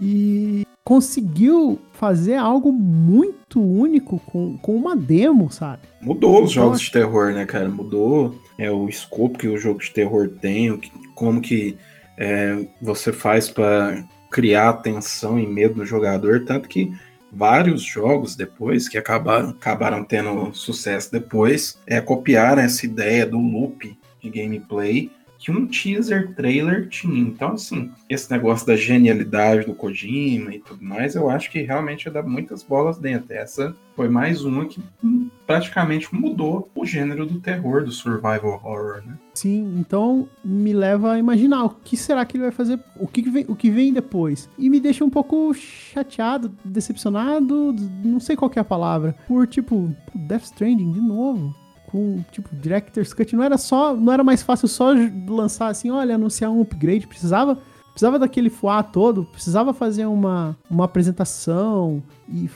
Speaker 3: e conseguiu fazer algo muito único com, com uma demo, sabe?
Speaker 1: Mudou os então, jogos de terror, né, cara? Mudou é, o escopo que o jogo de terror tem, o que, como que é, você faz para criar tensão e medo no jogador, tanto que vários jogos depois que acabaram, acabaram tendo sucesso depois é copiar essa ideia do loop de gameplay que um teaser trailer tinha. Então, assim, esse negócio da genialidade do Kojima e tudo mais, eu acho que realmente dar muitas bolas dentro. Essa foi mais uma que praticamente mudou o gênero do terror, do survival horror, né?
Speaker 3: Sim, então me leva a imaginar o que será que ele vai fazer, o que, vem, o que vem depois. E me deixa um pouco chateado, decepcionado, não sei qual é a palavra, por tipo, Death Stranding de novo com, tipo, Director's Cut. Não era só, não era mais fácil só lançar assim, olha, anunciar um upgrade. Precisava, precisava daquele fuá todo, precisava fazer uma, uma apresentação e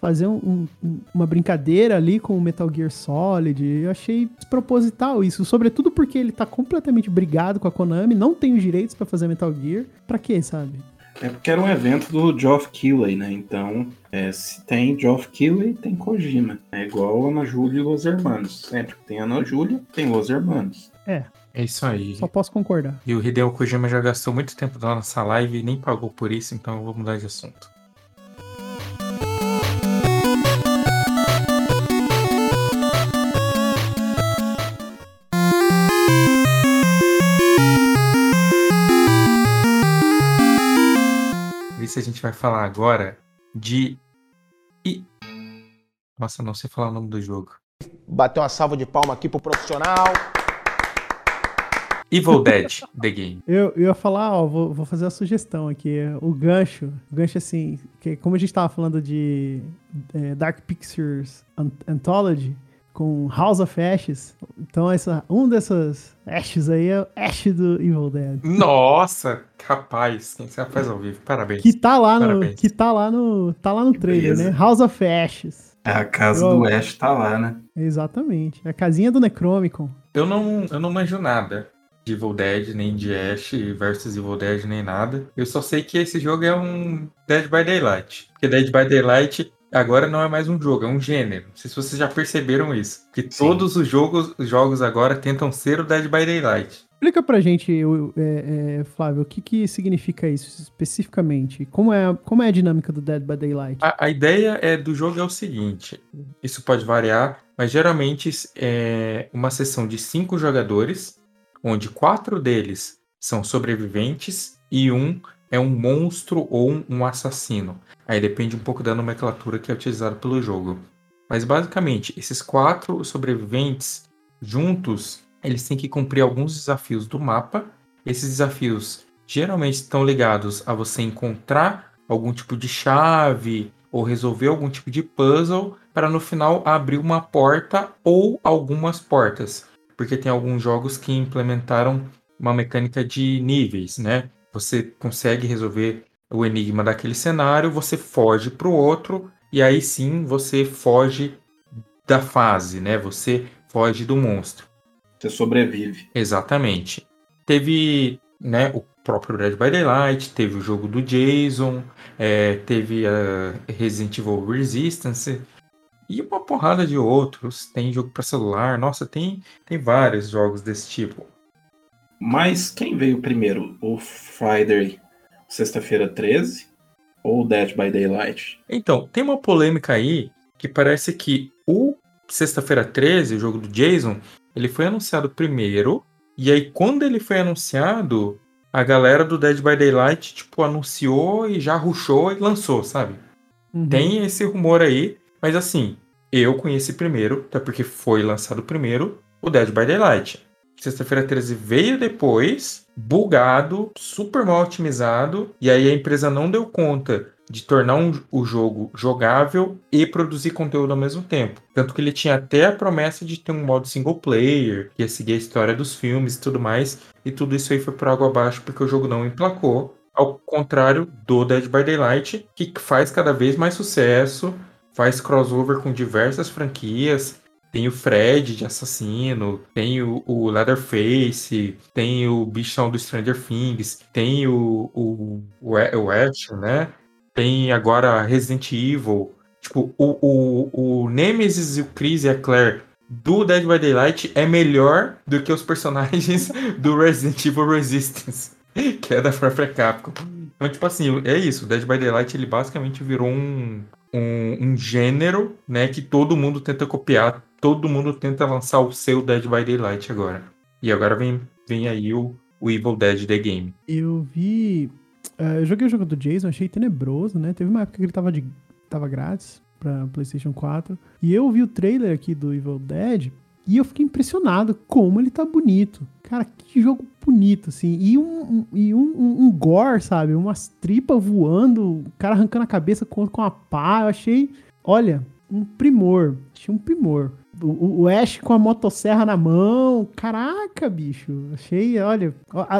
Speaker 3: fazer um, um, uma brincadeira ali com o Metal Gear Solid. Eu achei desproposital isso, sobretudo porque ele tá completamente brigado com a Konami, não tem os direitos para fazer Metal Gear. Pra quê, sabe?
Speaker 1: É porque era um evento do Geoff Keighley, né? Então, é, se tem Geoff Keighley, tem Kojima. É igual Ana Júlia e Los Hermanos. Sempre que tem Ana Júlia, tem Los Hermanos.
Speaker 3: É.
Speaker 2: É isso aí.
Speaker 3: Só posso concordar.
Speaker 2: E o Hideo Kojima já gastou muito tempo na nossa live e nem pagou por isso, então eu vou mudar de assunto. Se a gente vai falar agora de. I... Nossa, não sei falar o nome do jogo.
Speaker 5: Bateu uma salva de palma aqui pro profissional.
Speaker 2: Evil Dead, The Game.
Speaker 3: Eu, eu ia falar, ó, vou, vou fazer a sugestão aqui. O gancho, o gancho assim, que como a gente tava falando de é, Dark Pictures Anthology, com House of Ashes. Então, essa, um dessas Ashes aí é o Ash do Evil Dead.
Speaker 2: Nossa, capaz. Quem você faz ao vivo? Parabéns.
Speaker 3: Que tá lá Parabéns. no, que tá lá no, tá lá no trailer, Beleza. né? House of Ashes.
Speaker 1: É, a casa eu, do Ash tá lá, né?
Speaker 3: Exatamente. A casinha do Necromicon.
Speaker 2: Eu não, eu não manjo nada de Evil Dead, nem de Ash versus Evil Dead, nem nada. Eu só sei que esse jogo é um Dead by Daylight. Porque Dead by Daylight agora não é mais um jogo, é um gênero. Não sei se vocês já perceberam isso. Que Sim. todos os jogos, os jogos agora tentam ser o Dead by Daylight.
Speaker 3: Explica pra gente, é, é, Flávio, o que, que significa isso especificamente? Como é, como é a dinâmica do Dead by Daylight?
Speaker 2: A, a ideia é do jogo é o seguinte: isso pode variar, mas geralmente é uma sessão de cinco jogadores, onde quatro deles são sobreviventes e um é um monstro ou um assassino. Aí depende um pouco da nomenclatura que é utilizada pelo jogo. Mas basicamente, esses quatro sobreviventes juntos, eles têm que cumprir alguns desafios do mapa. Esses desafios geralmente estão ligados a você encontrar algum tipo de chave ou resolver algum tipo de puzzle para no final abrir uma porta ou algumas portas, porque tem alguns jogos que implementaram uma mecânica de níveis, né? Você consegue resolver o enigma daquele cenário, você foge para o outro e aí sim você foge da fase, né? Você foge do monstro.
Speaker 1: Você sobrevive.
Speaker 2: Exatamente. Teve, né, o próprio Dead by Daylight, teve o jogo do Jason, é, teve a Resident Evil Resistance e uma porrada de outros. Tem jogo para celular, nossa, tem tem vários jogos desse tipo.
Speaker 1: Mas quem veio primeiro? O Friday, sexta-feira 13 ou Dead by Daylight?
Speaker 2: Então, tem uma polêmica aí que parece que o Sexta-feira 13, o jogo do Jason, ele foi anunciado primeiro, e aí quando ele foi anunciado, a galera do Dead by Daylight, tipo, anunciou e já ruxou e lançou, sabe? Uhum. Tem esse rumor aí, mas assim, eu conheci primeiro, até porque foi lançado primeiro, o Dead by Daylight. Sexta-feira 13 veio depois, bugado, super mal otimizado, e aí a empresa não deu conta de tornar um, o jogo jogável e produzir conteúdo ao mesmo tempo. Tanto que ele tinha até a promessa de ter um modo single player, que ia seguir a história dos filmes e tudo mais, e tudo isso aí foi por água abaixo porque o jogo não emplacou. Ao contrário do Dead by Daylight, que faz cada vez mais sucesso, faz crossover com diversas franquias, tem o Fred de assassino, tem o, o Leatherface, tem o bichão do Stranger Things, tem o, o, o, Ash, né? Tem agora Resident Evil. Tipo, o, o, o Nemesis e o Chris e a Claire do Dead by Daylight é melhor do que os personagens do Resident Evil Resistance, que é da própria Capcom. Então, tipo assim, é isso. O Dead by Daylight ele basicamente virou um, um, um gênero, né, que todo mundo tenta copiar todo mundo tenta lançar o seu Dead by Daylight agora. E agora vem, vem aí o, o Evil Dead The Game.
Speaker 3: Eu vi. eh, eu joguei o jogo do Jason, achei tenebroso, né? Teve uma época que ele tava, de, tava grátis pra PlayStation 4. E eu vi o trailer aqui do Evil Dead e eu fiquei impressionado como ele tá bonito. Cara, que jogo bonito, assim. E um, um- e um, um, um gore, sabe? Umas tripas voando, o cara arrancando a cabeça com, com a pá. Eu achei, olha, um primor. Achei um primor. O, o- Ash com a motosserra na mão. Caraca, bicho. Achei, olha.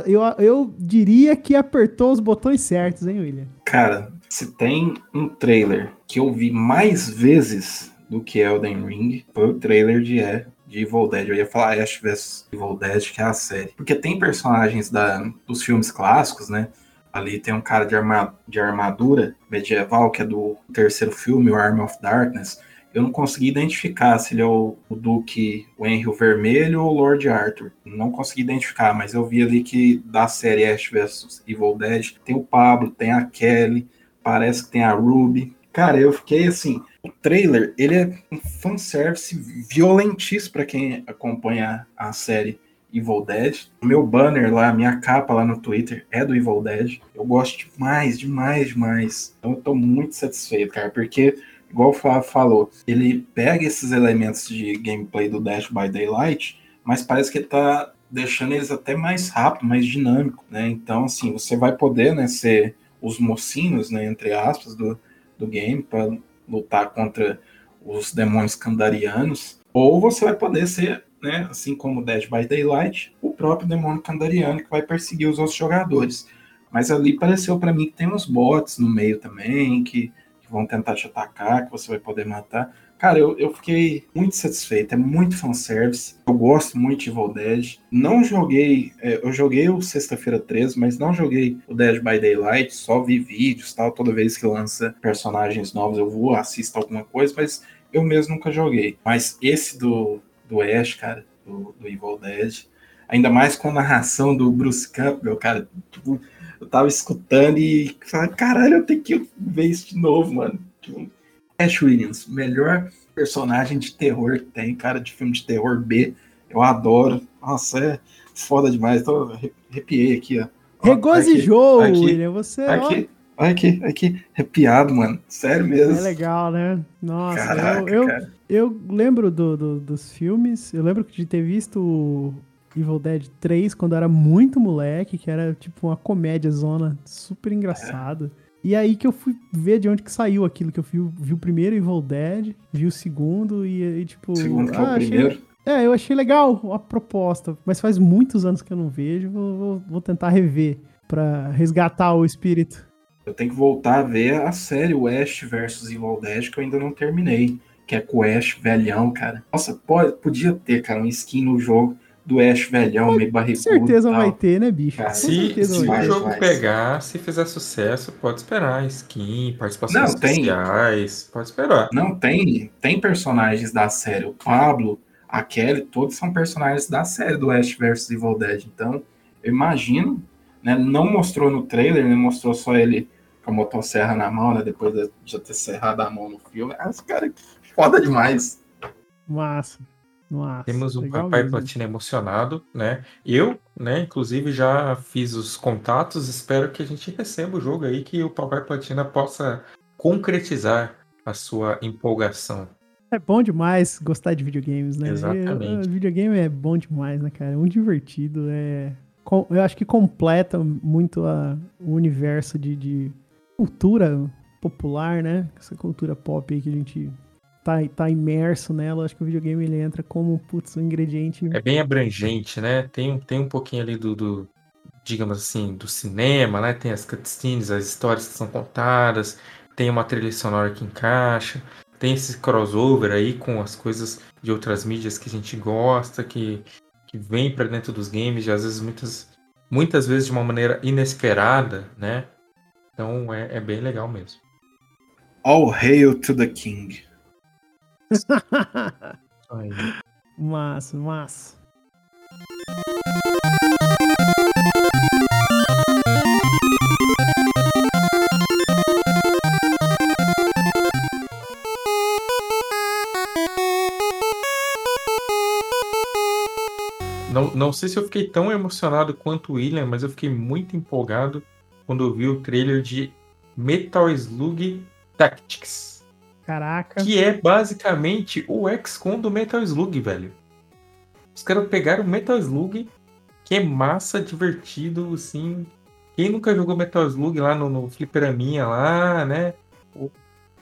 Speaker 3: Eu, eu diria que apertou os botões certos, hein, William?
Speaker 1: Cara, se tem um trailer que eu vi mais vezes do que Elden Ring, foi o trailer de, é, de Evil Dead. Eu ia falar Ash vs Evil Dead, que é a série. Porque tem personagens da, dos filmes clássicos, né? Ali tem um cara de, arma, de armadura medieval, que é do terceiro filme, o Arm of Darkness. Eu não consegui identificar se ele é o, o Duque, o Henry o Vermelho ou o Lord Arthur. Não consegui identificar, mas eu vi ali que da série Ash vs Evil Dead tem o Pablo, tem a Kelly, parece que tem a Ruby. Cara, eu fiquei assim. O trailer, ele é um fanservice violentíssimo para quem acompanha a série Evil Dead. O meu banner lá, a minha capa lá no Twitter é do Evil Dead. Eu gosto demais, demais, demais. Então eu tô muito satisfeito, cara, porque, igual o Flávio falou, ele pega esses elementos de gameplay do Dash by Daylight, mas parece que ele tá deixando eles até mais rápido, mais dinâmico, né? Então, assim, você vai poder, né, ser os mocinhos, né, entre aspas, do, do game para lutar contra os demônios candarianos, ou você vai poder ser, né, assim como Dead by Daylight, o próprio demônio candariano que vai perseguir os outros jogadores. Mas ali pareceu para mim que tem uns bots no meio também, que, que vão tentar te atacar, que você vai poder matar. Cara, eu, eu fiquei muito satisfeito, é muito fanservice. Eu gosto muito de Evil Dead. Não joguei, é, eu joguei o Sexta-feira 13, mas não joguei o Dead by Daylight, só vi vídeos tal. Toda vez que lança personagens novos eu vou, assisto alguma coisa, mas eu mesmo nunca joguei. Mas esse do, do Ash, cara, do, do Evil Dead, ainda mais com a narração do Bruce Campbell, cara, tipo, eu tava escutando e falei, caralho, eu tenho que ver isso de novo, mano. Tipo, Ash Williams, melhor personagem de terror que tem, cara, de filme de terror B. Eu adoro. Nossa, é foda demais. Tô arrepiei aqui, ó.
Speaker 3: Regozijou,
Speaker 1: aqui,
Speaker 3: William. Você, ó,
Speaker 1: Aqui, olha aqui, aqui, arrepiado, mano. Sério mesmo.
Speaker 3: é legal, né? Nossa,
Speaker 1: Caraca,
Speaker 3: eu, eu,
Speaker 1: cara.
Speaker 3: eu lembro do, do- dos filmes, eu lembro de ter visto o Evil Dead 3 quando eu era muito moleque, que era tipo uma comédia zona super engraçada. E aí que eu fui ver de onde que saiu aquilo, que eu vi, vi o primeiro Evil Dead, vi o segundo e aí tipo...
Speaker 1: Segundo que é o
Speaker 3: ah, achei-
Speaker 1: primeiro.
Speaker 3: É, eu achei legal a proposta, mas faz muitos anos que eu não vejo, vou, vou- vou tentar rever pra resgatar o espírito.
Speaker 1: Eu tenho que voltar a ver a série o Ash vs Evil Dead que eu ainda não terminei. Que é com o Ash velhão, cara. Nossa, pode, podia ter, cara, um skin no jogo do Ash velhão, meio
Speaker 3: Com
Speaker 1: barrigudo.
Speaker 3: certeza
Speaker 1: e tal.
Speaker 3: vai ter, né, bicho?
Speaker 1: Cara,
Speaker 3: Com
Speaker 2: Se,
Speaker 3: certeza
Speaker 2: se o jogo
Speaker 1: vai.
Speaker 2: pegar, se fizer sucesso, pode esperar. Skin, participações
Speaker 1: Não, tem.
Speaker 2: especiais, pode esperar.
Speaker 1: Não, tem, tem personagens da série. O Pablo, a Kelly, todos são personagens da série do Ash vs Evil Dead. Então, eu imagino, né? Não mostrou no trailer, né? Mostrou só ele com a motosserra na mão, né? Depois de já ter serrado a mão no filme. Ah, esse cara é foda demais.
Speaker 3: Massa. Massa.
Speaker 2: Temos um papai
Speaker 3: mesmo.
Speaker 2: platina emocionado, né? Eu, né, inclusive já fiz os contatos, espero que a gente receba o jogo aí, que o papai platina possa concretizar a sua empolgação.
Speaker 3: É bom demais gostar de videogames, né?
Speaker 2: Exatamente.
Speaker 3: Eu- videogame é bom demais, né, cara? É muito divertido. É... Eu acho que completa muito a- o universo de, de cultura popular, né? Essa cultura pop aí que a gente tá, tá imerso nela. Acho que o videogame ele entra como putz, um ingrediente.
Speaker 2: É bem abrangente, né? Tem, tem um pouquinho ali do, do, digamos assim, do cinema, né? Tem as cutscenes, as histórias que são contadas, tem uma trilha sonora que encaixa, tem esse crossover aí com as coisas de outras mídias que a gente gosta, que, que vem pra dentro dos games, e às vezes muitas, muitas vezes de uma maneira inesperada, né? Então é, é bem legal mesmo.
Speaker 1: All hail to the king.
Speaker 2: Aí.
Speaker 3: massa, massa.
Speaker 2: Não, não não sei se eu fiquei tão emocionado quanto o William, mas eu fiquei muito empolgado quando eu vi o trailer de Metal Slug Tactics.
Speaker 3: Caraca.
Speaker 2: Que é basicamente o XCOM do Metal Slug, velho. Os caras pegaram o Metal Slug, que é massa, divertido, assim. Quem nunca jogou Metal Slug lá no, no Fliperaminha lá, né? Ou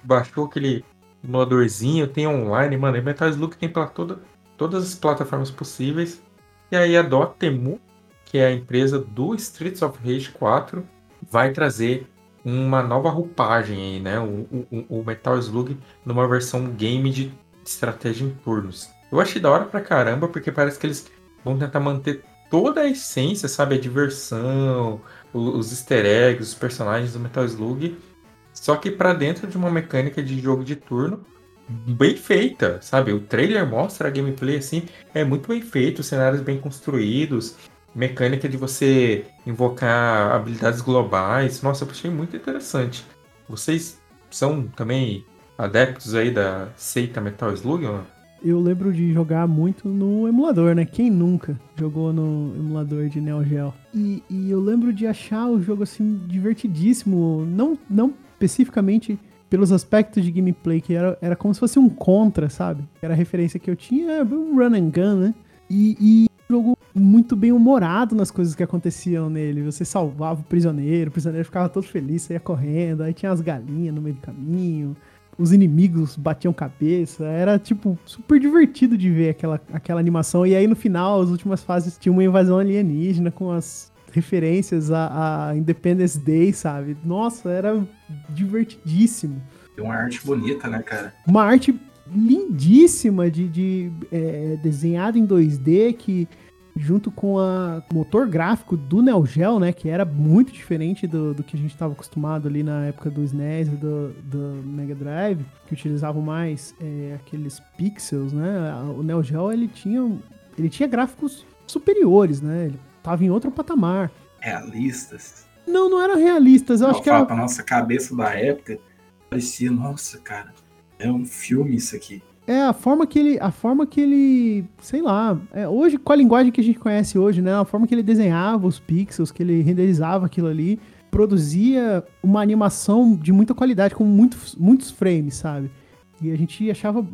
Speaker 2: baixou aquele emuladorzinho, tem online, mano. E Metal Slug tem para toda, todas as plataformas possíveis. E aí a Dotemu, que é a empresa do Streets of Rage 4, vai trazer uma nova roupagem aí, né? O, o, o Metal Slug numa versão game de estratégia em turnos. Eu achei da hora pra caramba, porque parece que eles vão tentar manter toda a essência, sabe? A diversão, os easter eggs, os personagens do Metal Slug, só que para dentro de uma mecânica de jogo de turno bem feita, sabe? O trailer mostra a gameplay assim, é muito bem feito, cenários bem construídos, mecânica de você invocar habilidades globais. Nossa, eu achei muito interessante. Vocês são também adeptos aí da seita Metal Slug? Ou?
Speaker 3: Eu lembro de jogar muito no emulador, né? Quem nunca jogou no emulador de Neo Geo? E, e eu lembro de achar o jogo assim divertidíssimo, não, não especificamente pelos aspectos de gameplay, que era, era como se fosse um contra, sabe? Era a referência que eu tinha, um run and gun, né? E, muito bem humorado nas coisas que aconteciam nele. Você salvava o prisioneiro, o prisioneiro ficava todo feliz, saía correndo, aí tinha as galinhas no meio do caminho, os inimigos batiam cabeça. Era, tipo, super divertido de ver aquela, aquela animação. E aí no final, as últimas fases, tinha uma invasão alienígena com as referências a, a Independence Day, sabe? Nossa, era divertidíssimo.
Speaker 1: Tem uma arte bonita, né, cara?
Speaker 3: Uma arte lindíssima de, de é, desenhada em 2D que junto com a motor gráfico do Neo Geo, né, que era muito diferente do, do que a gente estava acostumado ali na época do SNES e do, do Mega Drive, que utilizavam mais é, aqueles pixels, né? O Neo Geo ele tinha ele tinha gráficos superiores, né? Ele tava em outro patamar.
Speaker 1: Realistas.
Speaker 3: Não, não eram realistas. Eu
Speaker 1: não,
Speaker 3: acho que era.
Speaker 1: Pra nossa cabeça da época, parecia, nossa, cara, é um filme isso aqui.
Speaker 3: É, a forma que ele. A forma que ele. Sei lá. É, hoje, com a linguagem que a gente conhece hoje, né? A forma que ele desenhava os pixels, que ele renderizava aquilo ali, produzia uma animação de muita qualidade, com muitos, muitos frames, sabe? E a gente achava.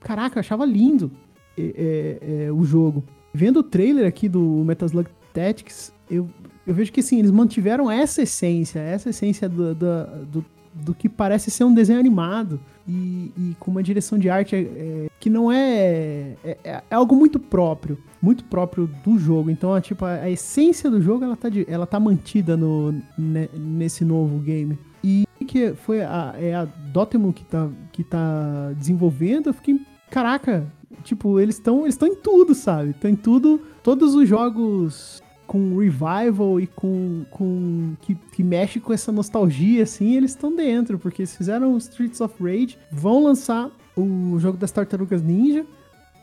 Speaker 3: Caraca, achava lindo é, é, o jogo. Vendo o trailer aqui do Metal Slug Tactics, eu, eu vejo que assim, eles mantiveram essa essência, essa essência do, do, do do que parece ser um desenho animado e, e com uma direção de arte é, que não é, é, é, algo muito próprio, muito próprio do jogo. Então, tipo, a, a, essência do jogo ela tá, de, ela tá mantida no, ne, nesse novo game. E que foi a, é a Dotemu que tá, que tá desenvolvendo, eu fiquei, caraca, tipo, eles estão eles em tudo, sabe? Estão em tudo. Todos os jogos com revival e com. com que, que mexe com essa nostalgia, assim, eles estão dentro, porque eles fizeram Streets of Rage, vão lançar o jogo das Tartarugas Ninja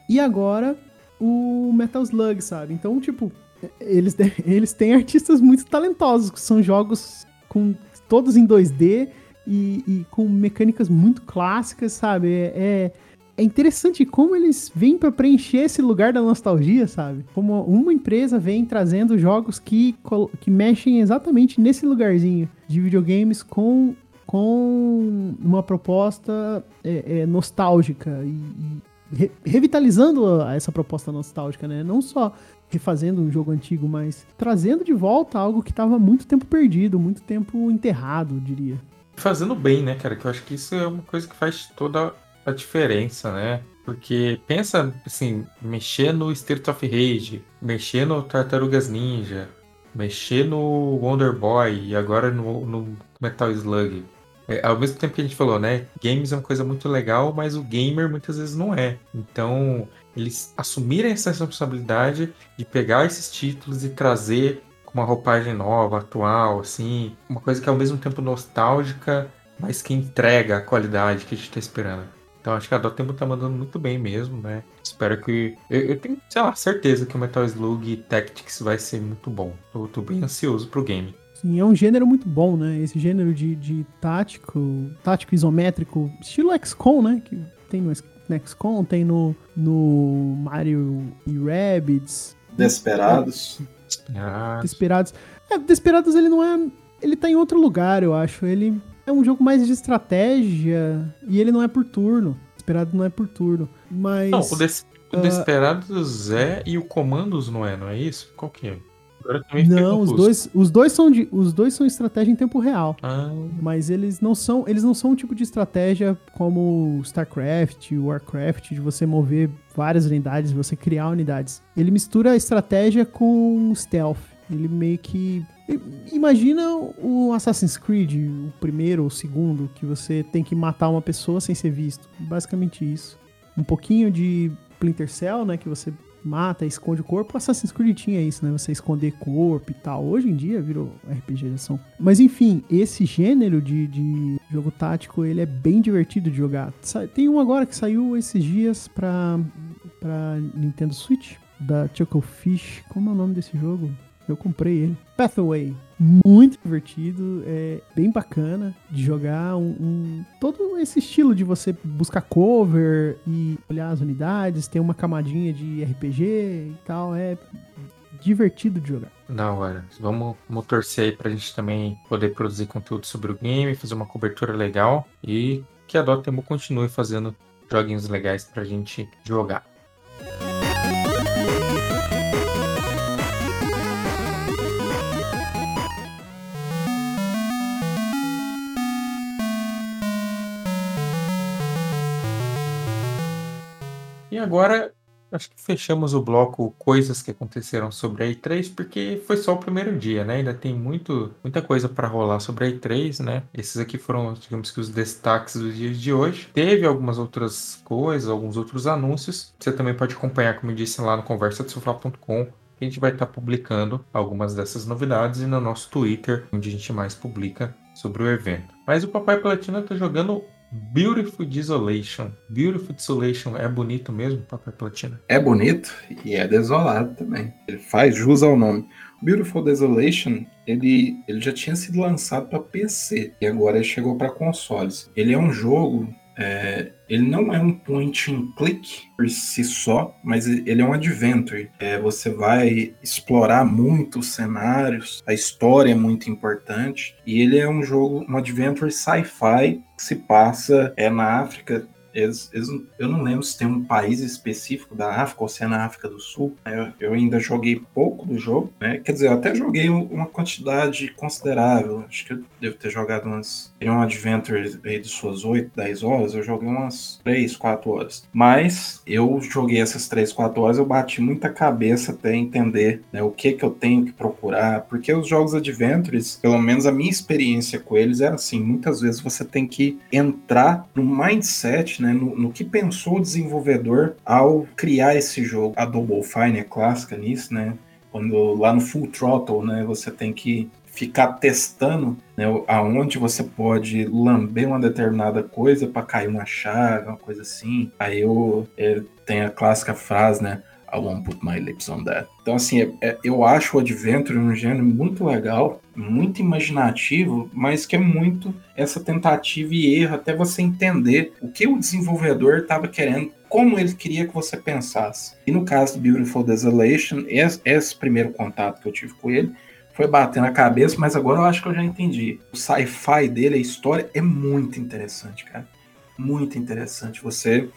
Speaker 3: e agora o Metal Slug, sabe? Então, tipo, eles, eles têm artistas muito talentosos, que são jogos com todos em 2D e, e com mecânicas muito clássicas, sabe? É, é é interessante como eles vêm para preencher esse lugar da nostalgia, sabe? Como uma empresa vem trazendo jogos que, que mexem exatamente nesse lugarzinho de videogames com, com uma proposta é, é, nostálgica e, e re, revitalizando essa proposta nostálgica, né? Não só refazendo um jogo antigo, mas trazendo de volta algo que estava muito tempo perdido, muito tempo enterrado, diria.
Speaker 2: Fazendo bem, né, cara? Que eu acho que isso é uma coisa que faz toda a diferença, né? Porque pensa assim, mexer no Street of Rage, mexer no Tartarugas Ninja, mexer no Wonder Boy e agora no, no Metal Slug. É, ao mesmo tempo que a gente falou, né? Games é uma coisa muito legal, mas o gamer muitas vezes não é. Então, eles assumirem essa responsabilidade de pegar esses títulos e trazer com uma roupagem nova, atual, assim, uma coisa que é ao mesmo tempo nostálgica, mas que entrega a qualidade que a gente está esperando. Então acho que a Dotemu tá mandando muito bem mesmo, né? Espero que. Eu, eu, tenho, sei lá, certeza que o Metal Slug Tactics vai ser muito bom. Eu tô bem ansioso pro game.
Speaker 3: Sim, é um gênero muito bom, né? Esse gênero de, de tático, tático isométrico, estilo XCOM, né? Que tem no, XCOM, tem no, no Mario e Rabbids.
Speaker 1: Desperados.
Speaker 2: Ah,
Speaker 3: Desperados. É, Desperados ele não é. Ele tá em outro lugar, eu acho. Ele é um jogo mais de estratégia e ele não é por turno. Desperado não é por turno. Mas.
Speaker 2: Não, o, Des o
Speaker 3: ah,
Speaker 2: Desperados é e o Comandos não é, não é isso? Qual que é?
Speaker 3: Não, os dois, os dois são de, os dois são estratégia em tempo real.
Speaker 2: Ah,
Speaker 3: Mas eles não são, eles não são um tipo de estratégia como StarCraft, Warcraft, de você mover várias unidades, você criar unidades. Ele mistura a estratégia com stealth. Ele meio que imagina o Assassin's Creed, o primeiro ou o segundo, que você tem que matar uma pessoa sem ser visto. Basicamente isso. Um pouquinho de Splinter Cell, né, que você mata, esconde o corpo. Assassin's Creed tinha isso, né? Você esconder corpo e tal. Hoje em dia virou RPG de ação. Mas enfim, esse gênero de, de jogo tático, ele é bem divertido de jogar. Tem um agora que saiu esses dias pra, pra Nintendo Switch, da Chucklefish. Como é o nome desse jogo? Eu comprei ele. Pathway. Muito divertido, é bem bacana de jogar. Um, um- todo esse estilo de você buscar cover e olhar as unidades, tem uma camadinha de RPG e tal. É divertido de jogar.
Speaker 2: da hora. Vamos, vamos torcer aí pra gente também poder produzir conteúdo sobre o game, fazer uma cobertura legal e que a Dotemu continue fazendo joguinhos legais pra gente jogar. E agora, acho que fechamos o bloco coisas que aconteceram sobre a E3, porque foi só o primeiro dia, né? Ainda tem muito, muita coisa para rolar sobre a E3, né? Esses aqui foram, digamos que, os destaques dos dias de hoje. Teve algumas outras coisas, alguns outros anúncios. Você também pode acompanhar, como eu disse, lá no conversadesofá.com. A gente vai estar publicando algumas dessas novidades e no nosso Twitter, onde a gente mais publica sobre o evento. Mas o Papai Platina tá jogando Beautiful Desolation. Beautiful Desolation é bonito mesmo, Papai Platina?
Speaker 1: É bonito e é desolado também. Ele faz jus ao nome. Beautiful Desolation, ele, ele já tinha sido lançado para PC e agora ele chegou para consoles. Ele é um jogo, é, ele não é um point and click por si só, mas ele é um adventure. É, você vai explorar muito os cenários, a história é muito importante e ele é um jogo, um adventure sci-fi que se passa é na África eles- eles eu não lembro se tem um país específico da África ou se é na África do Sul. né? Eu, eu ainda joguei pouco do jogo, né? Quer dizer, eu até joguei um- uma quantidade considerável. Acho que eu devo ter jogado umas. Tem um Adventure aí de suas 8, 10 horas. Eu joguei umas 3, 4 horas. Mas eu joguei essas 3, 4 horas, eu bati muita cabeça até entender né, o que que eu tenho que procurar. Porque os jogos Adventures, pelo menos a minha experiência com eles era assim: muitas vezes você tem que entrar no mindset, né, no, no que pensou o desenvolvedor ao criar esse jogo. A Double Fine é clássica nisso, né? Quando lá no Full Throttle, né, você tem que ficar testando né, aonde você pode lamber uma determinada coisa para cair uma chave, uma coisa assim. Aí eu, é, tem a clássica frase, né? I won't put my lips on that. Então, assim, é- é- eu acho o Adventure um gênero muito legal, muito imaginativo, mas que é muito essa tentativa e erro até você entender o que o desenvolvedor estava querendo, como ele queria que você pensasse. E no caso do Beautiful Desolation, esse, esse primeiro contato que eu tive com ele foi bater na cabeça, mas agora eu acho que eu já entendi. O sci-fi dele, a história, é muito interessante, cara. Muito interessante. Você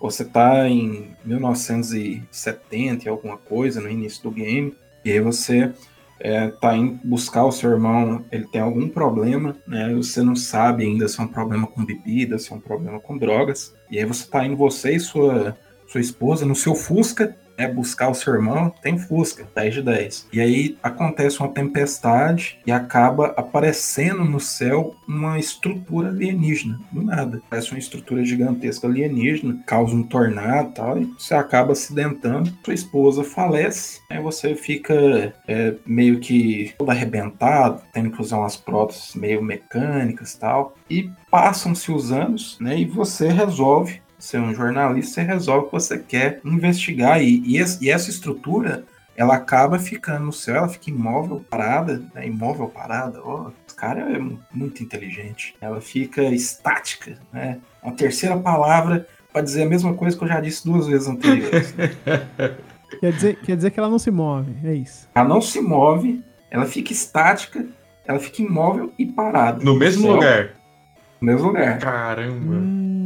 Speaker 1: você tá em 1970 e alguma coisa, no início do game, e aí você é, tá indo buscar o seu irmão, ele tem algum problema, né? Você não sabe ainda se é um problema com bebida, se é um problema com drogas, e aí você tá indo, você e sua, sua esposa, no seu Fusca, é buscar o seu irmão, tem Fusca, 10 de 10. E aí acontece uma tempestade e acaba aparecendo no céu uma estrutura alienígena, do nada. Parece uma estrutura gigantesca alienígena, causa um tornado e tal, e você acaba acidentando, sua esposa falece, aí você fica é, meio que todo arrebentado, tendo que usar umas próteses meio mecânicas e tal. E passam-se os anos, né, e você resolve ser um jornalista, você resolve que você quer investigar. E, e, esse- e essa estrutura, ela acaba ficando no céu, ela fica imóvel, parada, né? imóvel, parada. Ó, esse cara é mu- muito inteligente. Ela fica estática, né? Uma terceira palavra para dizer a mesma coisa que eu já disse duas vezes anteriores.
Speaker 3: Quer dizer, quer dizer que ela não se move, é isso.
Speaker 1: Ela não se move, ela fica estática, ela fica imóvel e parada.
Speaker 2: No mesmo
Speaker 1: Céu,
Speaker 2: lugar.
Speaker 1: No mesmo lugar.
Speaker 2: Caramba.
Speaker 3: Hum,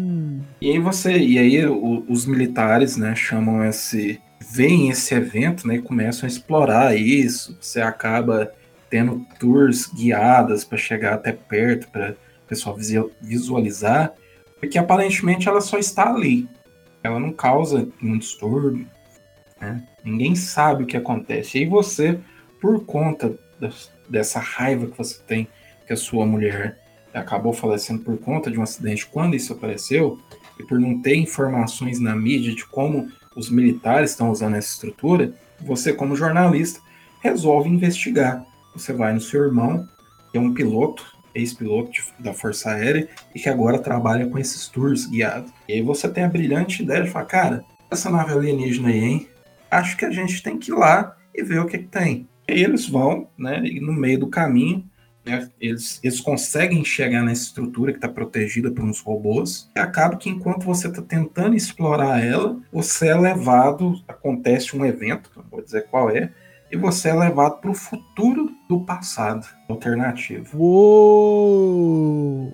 Speaker 1: E aí você, e aí o- os militares, né, chamam esse, veem esse evento, né, e começam a explorar isso. Você acaba tendo tours guiadas para chegar até perto para o pessoal visualizar, porque aparentemente ela só está ali. Ela não causa um distúrbio, né? Ninguém sabe o que acontece. E aí você, por conta dessa raiva que você tem que a sua mulher acabou falecendo por conta de um acidente quando isso apareceu, por não ter informações na mídia de como os militares estão usando essa estrutura, você, como jornalista, resolve investigar. Você vai no seu irmão, que é um piloto, ex-piloto da Força Aérea, e que agora trabalha com esses tours guiados. E aí você tem a brilhante ideia de falar, cara, essa nave alienígena aí, hein? Acho que a gente tem que ir lá e ver o que, que tem. E eles vão, né? E no meio do caminho, né, eles, eles conseguem chegar nessa estrutura que está protegida por uns robôs. E acaba que enquanto você está tentando explorar ela, você é levado, acontece um evento, não vou dizer qual é, e você é levado para o futuro do passado, alternativo.
Speaker 3: Uou!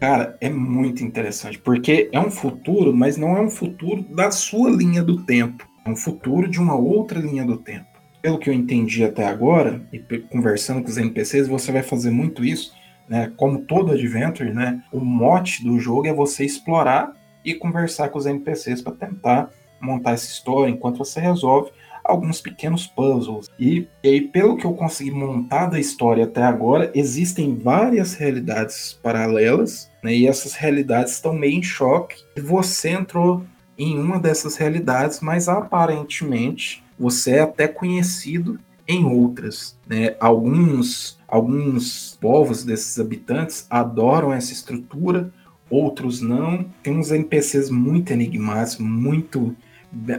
Speaker 1: Cara, é muito interessante, porque é um futuro, mas não é um futuro da sua linha do tempo. É um futuro de uma outra linha do tempo. Pelo que eu entendi até agora, e conversando com os NPCs, você vai fazer muito isso, né? Como todo Adventure, né? O mote do jogo é você explorar e conversar com os NPCs para tentar montar essa história enquanto você resolve alguns pequenos puzzles. E, e aí, pelo que eu consegui montar da história até agora, existem várias realidades paralelas, né? E essas realidades estão meio em choque. E você entrou em uma dessas realidades, mas aparentemente você é até conhecido em outras. Né? Alguns, alguns povos desses habitantes adoram essa estrutura, outros não. Tem uns NPCs muito enigmáticos, muito.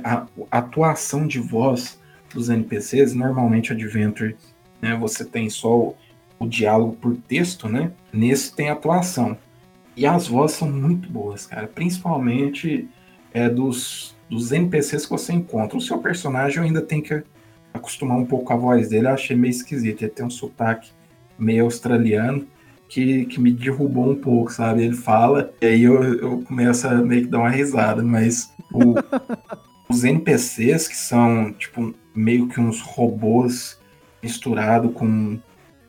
Speaker 1: A, atuação de voz dos NPCs, normalmente Adventure, né? Você tem só o, o diálogo por texto, né? Nesse tem atuação. E as vozes são muito boas, cara. Principalmente é, dos, dos NPCs que você encontra. O seu personagem eu ainda tem que acostumar um pouco com a voz dele. Eu achei meio esquisito. Ele tem um sotaque meio australiano que, que me derrubou um pouco, sabe? Ele fala e aí eu, eu começo a meio que dar uma risada. Mas o, os NPCs que são, tipo, meio que uns robôs misturado com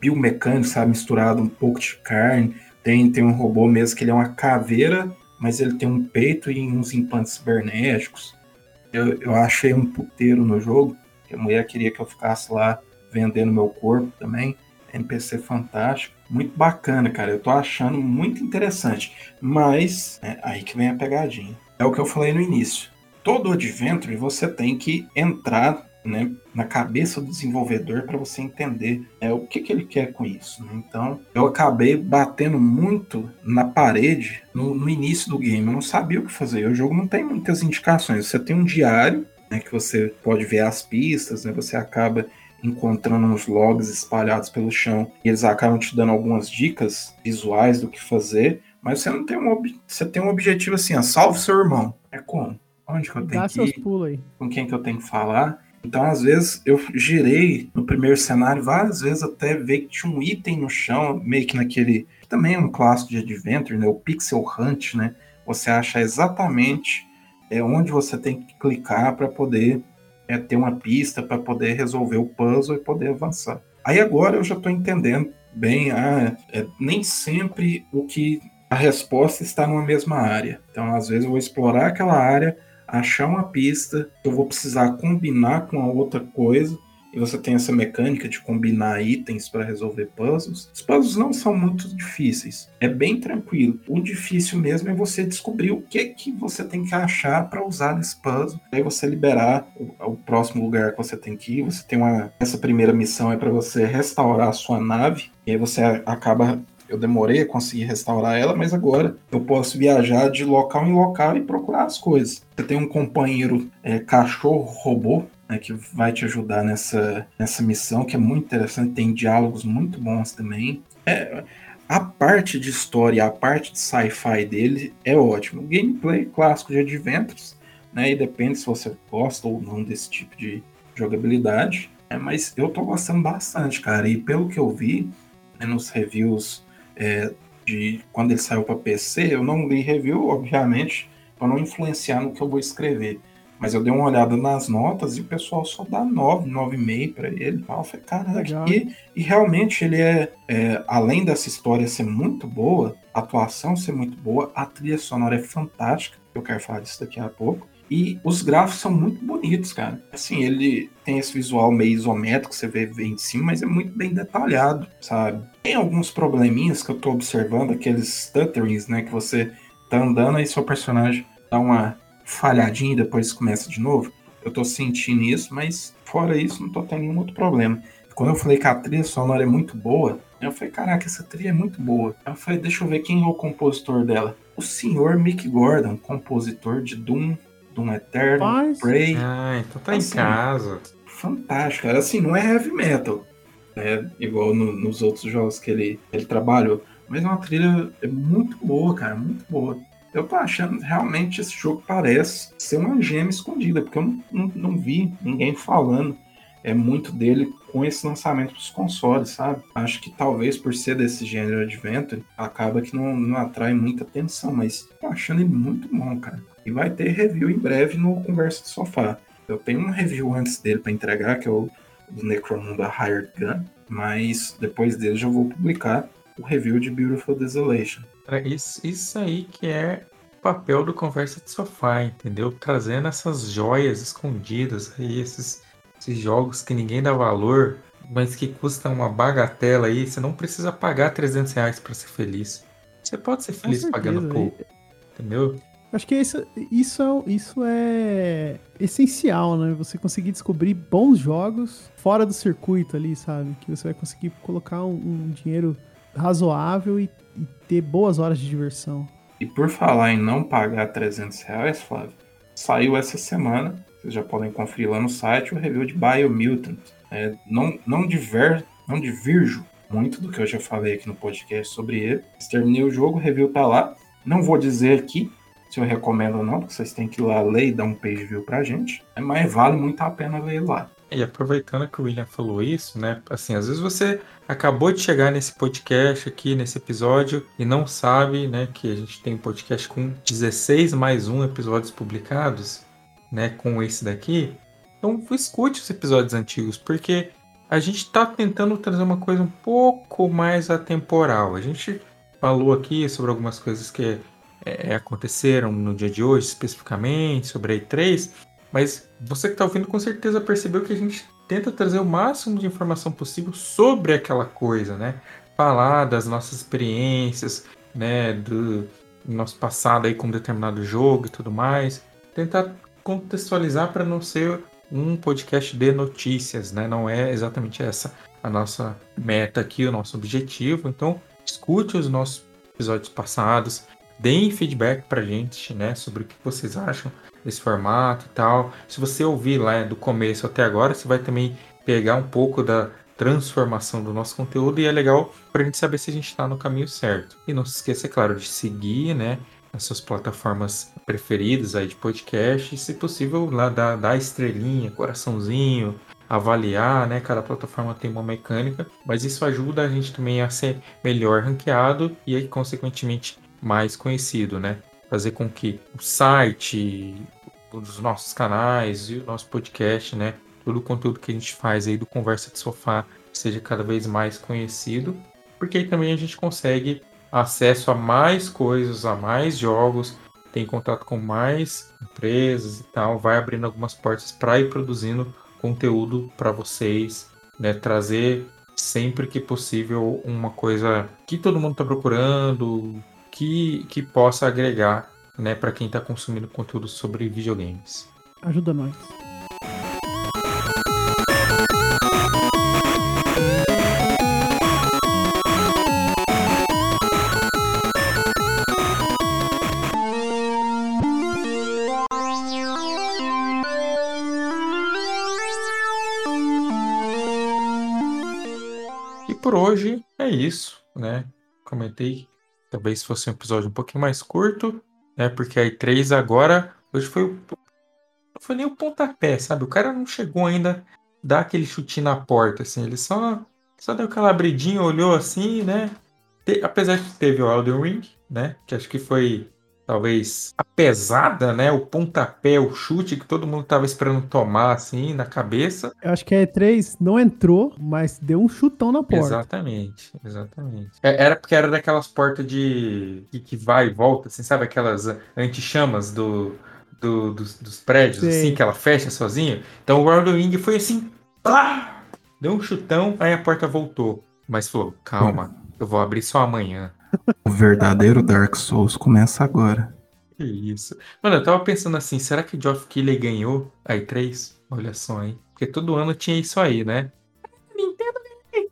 Speaker 1: biomecânico, sabe? Misturado um pouco de carne. Tem, tem um robô mesmo que ele é uma caveira, mas ele tem um peito e uns implantes cibernéticos. Eu, eu achei um puteiro no jogo. A mulher queria que eu ficasse lá vendendo meu corpo também. NPC fantástico. Muito bacana, cara. Eu tô achando muito interessante. Mas, né, aí que vem a pegadinha. É o que eu falei no início. Todo Adventure você tem que entrar né, na cabeça do desenvolvedor para você entender é, o que, que ele quer com isso. né? Então, eu acabei batendo muito na parede no, no início do game. Eu não sabia o que fazer. O jogo não tem muitas indicações. Você tem um diário né, que você pode ver as pistas, né, você acaba encontrando uns logs espalhados pelo chão e eles acabam te dando algumas dicas visuais do que fazer, mas você não tem um, você tem um objetivo assim, ó, salve seu irmão. É como? Onde que eu tenho
Speaker 3: Dá
Speaker 1: que ir? com quem que eu tenho que falar. Então, às vezes, eu girei no primeiro cenário várias vezes até ver que tinha um item no chão, meio que naquele. Também é um clássico de Adventure, né? O Pixel Hunt, né? Você acha exatamente é, onde você tem que clicar para poder é, ter uma pista, para poder resolver o puzzle e poder avançar. Aí agora eu já estou entendendo bem, ah, é, nem sempre o que a resposta está numa mesma área. Então, às vezes, eu vou explorar aquela área achar uma pista, eu vou precisar combinar com a outra coisa, e você tem essa mecânica de combinar itens para resolver puzzles. Os puzzles não são muito difíceis, é bem tranquilo. O difícil mesmo é você descobrir o que que você tem que achar para usar nesse puzzle, aí você liberar o, o, próximo lugar que você tem que ir. Você tem uma essa primeira missão é para você restaurar a sua nave, e aí você acaba eu demorei a conseguir restaurar ela, mas agora eu posso viajar de local em local e procurar as coisas. Você tem um companheiro é, cachorro-robô né, que vai te ajudar nessa, nessa missão, que é muito interessante, tem diálogos muito bons também. É, a parte de história, a parte de sci-fi dele é ótimo. Gameplay clássico de Adventures, né? E depende se você gosta ou não desse tipo de jogabilidade. É, mas eu tô gostando bastante, cara. E pelo que eu vi né, nos reviews é, de quando ele saiu para PC, eu não li review, obviamente, para não influenciar no que eu vou escrever. Mas eu dei uma olhada nas notas e o pessoal só dá 9, 9,5 para ele. Eu falei, caraca, e, e, realmente ele é, é, além dessa história ser muito boa, a atuação ser muito boa, a trilha sonora é fantástica. Eu quero falar disso daqui a pouco. E os gráficos são muito bonitos, cara. Assim, ele tem esse visual meio isométrico, você vê, vê em cima, mas é muito bem detalhado, sabe? Tem alguns probleminhas que eu tô observando, aqueles stutterings, né? Que você tá andando e seu personagem dá uma falhadinha e depois começa de novo. Eu tô sentindo isso, mas fora isso, não tô tendo nenhum outro problema. Quando eu falei que a trilha sonora é muito boa, eu falei, caraca, essa trilha é muito boa. Eu falei, deixa eu ver quem é o compositor dela. O senhor Mick Gordon, compositor de Doom, Doom Eternal, Paz. Prey.
Speaker 2: Ah, então tá assim, em casa.
Speaker 1: Fantástico, cara. Assim, não é heavy metal, né? Igual no, nos outros jogos que ele, ele trabalhou. Mas é uma trilha é muito boa, cara, muito boa. Eu tô achando realmente esse jogo parece ser uma gema escondida, porque eu não, não, não vi ninguém falando é muito dele com esse lançamento dos consoles, sabe? Acho que talvez por ser desse gênero Adventure, acaba que não, não atrai muita atenção, mas tô achando ele muito bom, cara. E vai ter review em breve no Conversa de Sofá. Eu tenho um review antes dele para entregar, que o do Necromunda Hired Gun, mas depois dele já vou publicar o review de Beautiful Desolation.
Speaker 2: É isso, isso aí que é o papel do Conversa de Sofá, entendeu? Trazendo essas joias escondidas aí, esses, esses jogos que ninguém dá valor, mas que custam uma bagatela aí. Você não precisa pagar 300 reais para ser feliz. Você pode ser feliz pagando pouco, entendeu?
Speaker 3: Acho que isso, isso, é, isso é essencial, né? Você conseguir descobrir bons jogos fora do circuito ali, sabe? Que você vai conseguir colocar um, um dinheiro razoável e, e, ter boas horas de diversão.
Speaker 1: E por falar em não pagar 300 reais, Flávio, saiu essa semana, vocês já podem conferir lá no site, o review de Biomutant. É, não, não, diver, não divirjo muito do que eu já falei aqui no podcast sobre ele. Terminei o jogo, o review tá lá. Não vou dizer aqui se eu recomendo ou não, vocês têm que ir lá ler e dar um page view pra gente. Mas vale muito a pena ler lá.
Speaker 2: E aproveitando que o William falou isso, né? Assim, às vezes você acabou de chegar nesse podcast aqui, nesse episódio, e não sabe, né, que a gente tem um podcast com 16 mais um episódios publicados, né, com esse daqui. Então escute os episódios antigos, porque a gente está tentando trazer uma coisa um pouco mais atemporal. A gente falou aqui sobre algumas coisas que é, aconteceram no dia de hoje, especificamente, sobre a E3, mas você que está ouvindo com certeza percebeu que a gente tenta trazer o máximo de informação possível sobre aquela coisa, né? Falar das nossas experiências, né? Do nosso passado aí com determinado jogo e tudo mais. Tentar contextualizar para não ser um podcast de notícias, né? Não é exatamente essa a nossa meta aqui, o nosso objetivo. Então, escute os nossos episódios passados, deem feedback pra gente, né, sobre o que vocês acham desse formato e tal. Se você ouvir lá do começo até agora, você vai também pegar um pouco da transformação do nosso conteúdo e é legal para a gente saber se a gente está no caminho certo. E não se esqueça, é claro, de seguir, né, nas suas plataformas preferidas aí de podcast e, se possível, lá dar, dar estrelinha, coraçãozinho, avaliar, né? Cada plataforma tem uma mecânica, mas isso ajuda a gente também a ser melhor ranqueado e aí, consequentemente, mais conhecido, né? Fazer com que o site, os nossos canais e o nosso podcast, né? Todo o conteúdo que a gente faz aí do Conversa de Sofá seja cada vez mais conhecido, porque aí também a gente consegue acesso a mais coisas, a mais jogos, tem contato com mais empresas e tal, vai abrindo algumas portas para ir produzindo conteúdo para vocês, né? Trazer sempre que possível uma coisa que todo mundo está procurando, que, que possa agregar né, para quem está consumindo conteúdo sobre videogames.
Speaker 3: Ajuda nós.
Speaker 2: E por hoje é isso, né? Comentei Talvez fosse um episódio um pouquinho mais curto, né? Porque a E3 agora. Hoje foi o não foi nem o pontapé, sabe? O cara não chegou ainda a dar aquele chutinho na porta, assim. Ele só, só deu aquela abridinha, olhou assim, né? Te- apesar de que teve o Elden Ring, né? Que acho que foi talvez a pesada, né? O pontapé, o chute que todo mundo tava esperando tomar, assim, na cabeça.
Speaker 3: Eu acho que a E3 não entrou, mas deu um chutão na porta.
Speaker 2: Exatamente, exatamente. É- Era porque era daquelas portas de. que, que vai e volta, assim, sabe? Aquelas anti-chamas do, do- dos, dos prédios,
Speaker 3: Sei.
Speaker 2: assim, que ela fecha sozinho. Então o World Wing foi assim. Plá! Deu um chutão, aí a porta voltou. Mas falou, calma, eu vou abrir só amanhã.
Speaker 1: O verdadeiro Dark Souls começa agora.
Speaker 2: Que isso. Mano, eu tava pensando assim, será que o Geoff Keighley ganhou a E3? Olha só, hein? Porque todo ano tinha isso aí, né? Nintendo ganhou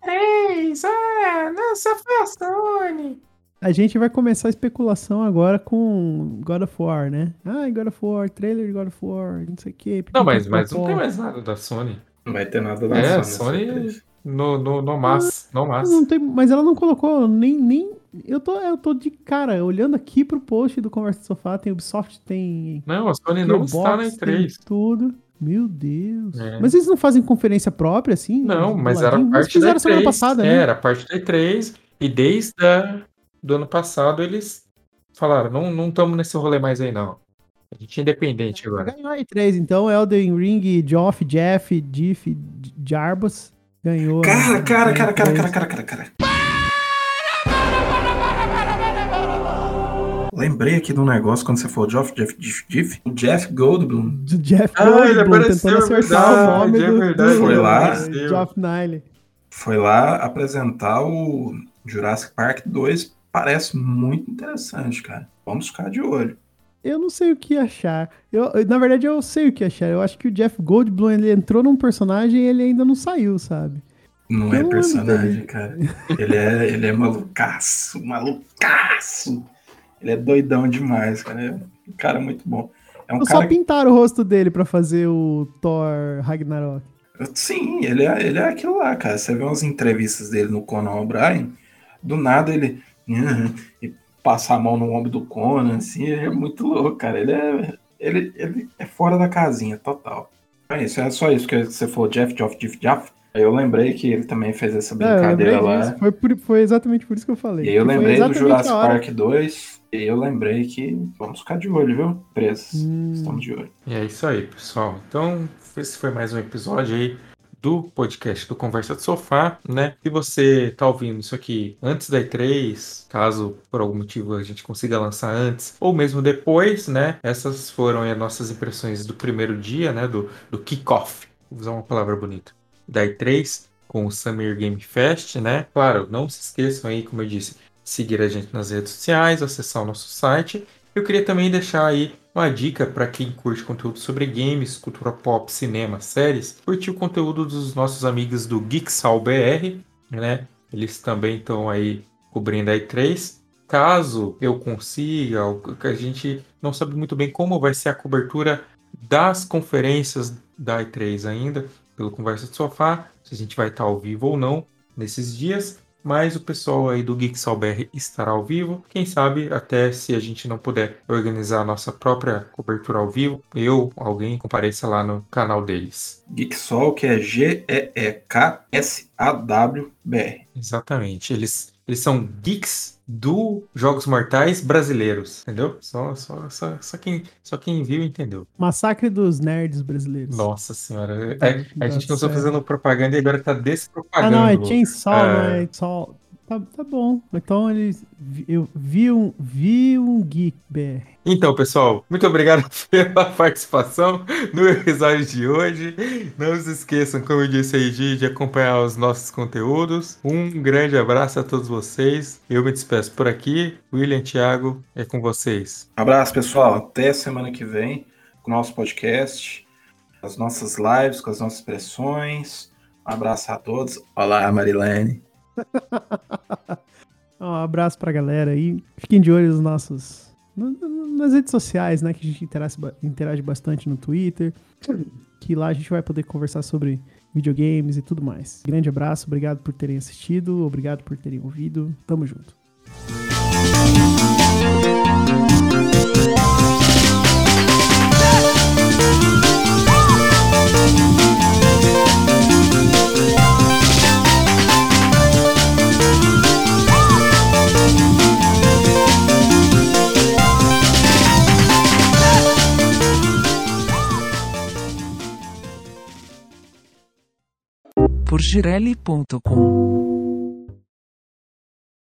Speaker 2: E3! Ah, não, só foi a Sony!
Speaker 3: A gente vai começar a especulação agora com God of War, né? Ah, God of War, trailer de God of War, não sei o quê.
Speaker 2: Não, mas, mas não tem mais nada da Sony.
Speaker 1: Não vai ter nada da
Speaker 2: É,
Speaker 1: Sony.
Speaker 2: Sony-
Speaker 1: nessa E3.
Speaker 2: No, no, no mas, no mas.
Speaker 3: Não tem, mas ela não colocou nem. nem eu, tô, eu tô de cara, olhando aqui pro post do Conversa do Sofá, tem Ubisoft, tem.
Speaker 2: Não, a Sony não está na
Speaker 3: Gearbox, tem
Speaker 2: E3.
Speaker 3: tudo. Meu Deus.
Speaker 2: É.
Speaker 3: Mas eles não fazem conferência própria, assim?
Speaker 2: Não, mas era?
Speaker 3: Eles
Speaker 2: parte da
Speaker 3: fizeram
Speaker 2: E3.
Speaker 3: semana passada, né?
Speaker 2: Era parte da E3. E desde a, do ano passado eles falaram, não não estamos nesse rolê mais aí, não. A gente é independente agora.
Speaker 3: Ganhou a E3, então Elden Ring, Geoff, Jeff, Diff, Jarbus ganhou.
Speaker 1: Cara, cara, cara, cara,
Speaker 3: E3.
Speaker 1: cara, cara, cara, cara. Lembrei aqui de um negócio quando você falou Jeff, Jeff, Jeff, Jeff. O Jeff Goldblum
Speaker 3: Do Jeff
Speaker 2: Ah,
Speaker 3: Goldblum,
Speaker 2: ele apareceu,
Speaker 3: tentando
Speaker 2: é
Speaker 3: acertar o nome
Speaker 2: é
Speaker 3: do,
Speaker 2: verdade,
Speaker 3: do
Speaker 1: Foi lá.
Speaker 3: Geoff Nile.
Speaker 1: foi lá apresentar o Jurassic Park 2. Parece muito interessante, cara. Vamos ficar de olho.
Speaker 3: Eu não sei o que achar. Eu, eu- na verdade, eu sei o que achar. Eu acho que o Jeff Goldblum ele entrou num personagem e ele ainda não saiu, sabe?
Speaker 1: Não
Speaker 3: Eu
Speaker 1: é personagem, cara. Ele é, ele é malucaço, malucaço. Ele é doidão demais, cara. É um cara muito bom. É um
Speaker 3: Eu
Speaker 1: cara
Speaker 3: só pintaram o rosto dele pra fazer o Thor Ragnarok.
Speaker 1: Sim, ele é, ele é aquilo lá, cara. Você vê umas entrevistas dele no Conan O'Brien, do nada ele. e passa a mão no ombro do Conan, assim, é muito louco, cara. Ele é, ele, ele é fora da casinha, total. É isso, é só isso que você falou, Jeff, Jeff, Jeff, Jeff. Aí eu lembrei que ele também fez essa
Speaker 3: É,
Speaker 1: brincadeira
Speaker 3: lembrei
Speaker 1: lá.
Speaker 3: Foi, por- foi exatamente por isso que eu falei.
Speaker 1: E aí eu lembrei do Jurassic. Park 2. E eu lembrei que vamos ficar de olho, viu? Presos.
Speaker 3: Hum.
Speaker 1: Estamos de olho.
Speaker 2: E é isso aí, pessoal. Então, esse foi mais um episódio aí do podcast do Conversa do Sofá, né? Se você tá ouvindo isso aqui antes da E3, caso por algum motivo a gente consiga lançar antes, ou mesmo depois, né? Essas foram as nossas impressões do primeiro dia, né? Do, do kickoff. Vou usar uma palavra bonita. Da E3 com o Summer Game Fest, né? Claro, não se esqueçam aí, como eu disse, seguir a gente nas redes sociais, acessar o nosso site. Eu queria também deixar aí uma dica para quem curte conteúdo sobre games, cultura pop, cinema, séries, curtir o conteúdo dos nossos amigos do Geeksal BR, né? Eles também estão aí cobrindo a E3. Caso eu consiga, a gente não sabe muito bem como vai ser a cobertura das conferências da E3 ainda, pelo Conversa de Sofá, se a gente vai estar ao vivo ou não nesses dias, mas o pessoal aí do Geeksal BR estará ao vivo. Quem sabe até se a gente não puder organizar a nossa própria cobertura ao vivo, eu, alguém, compareça lá no canal deles.
Speaker 1: Geeksol, que é G-E-E-K-S-A-W-B-R.
Speaker 2: Exatamente. Eles, eles são geeks do Jogos Mortais brasileiros, entendeu? Só, só, só, só, quem, só quem viu entendeu.
Speaker 3: Massacre dos nerds brasileiros.
Speaker 2: Nossa senhora. É, a gente começou
Speaker 3: é.
Speaker 2: fazendo propaganda e agora tá
Speaker 3: Ah,
Speaker 2: despropagando.
Speaker 3: não, é Chainsaw,
Speaker 2: É.
Speaker 3: não é Saw. Tá, tá bom. Então eles. vi- Eu vi um, vi um Geek BR.
Speaker 2: Então, pessoal, muito obrigado pela participação no episódio de hoje. Não se esqueçam, como eu disse aí, de, de acompanhar os nossos conteúdos. Um grande abraço a todos vocês. Eu me despeço por aqui. William Thiago é com vocês.
Speaker 1: Abraço, pessoal. Até semana que vem com o nosso podcast, as nossas lives, com as nossas expressões. Um abraço a todos. Olá, Marilene.
Speaker 3: Um abraço pra galera aí. Fiquem de olho nos nossos. na- na- Nas redes sociais, né? Que a gente interage, interage bastante no Twitter. Que lá a gente vai poder conversar sobre videogames e tudo mais. Grande abraço, obrigado por terem assistido, obrigado por terem ouvido. Tamo junto.
Speaker 6: Por girelli.com.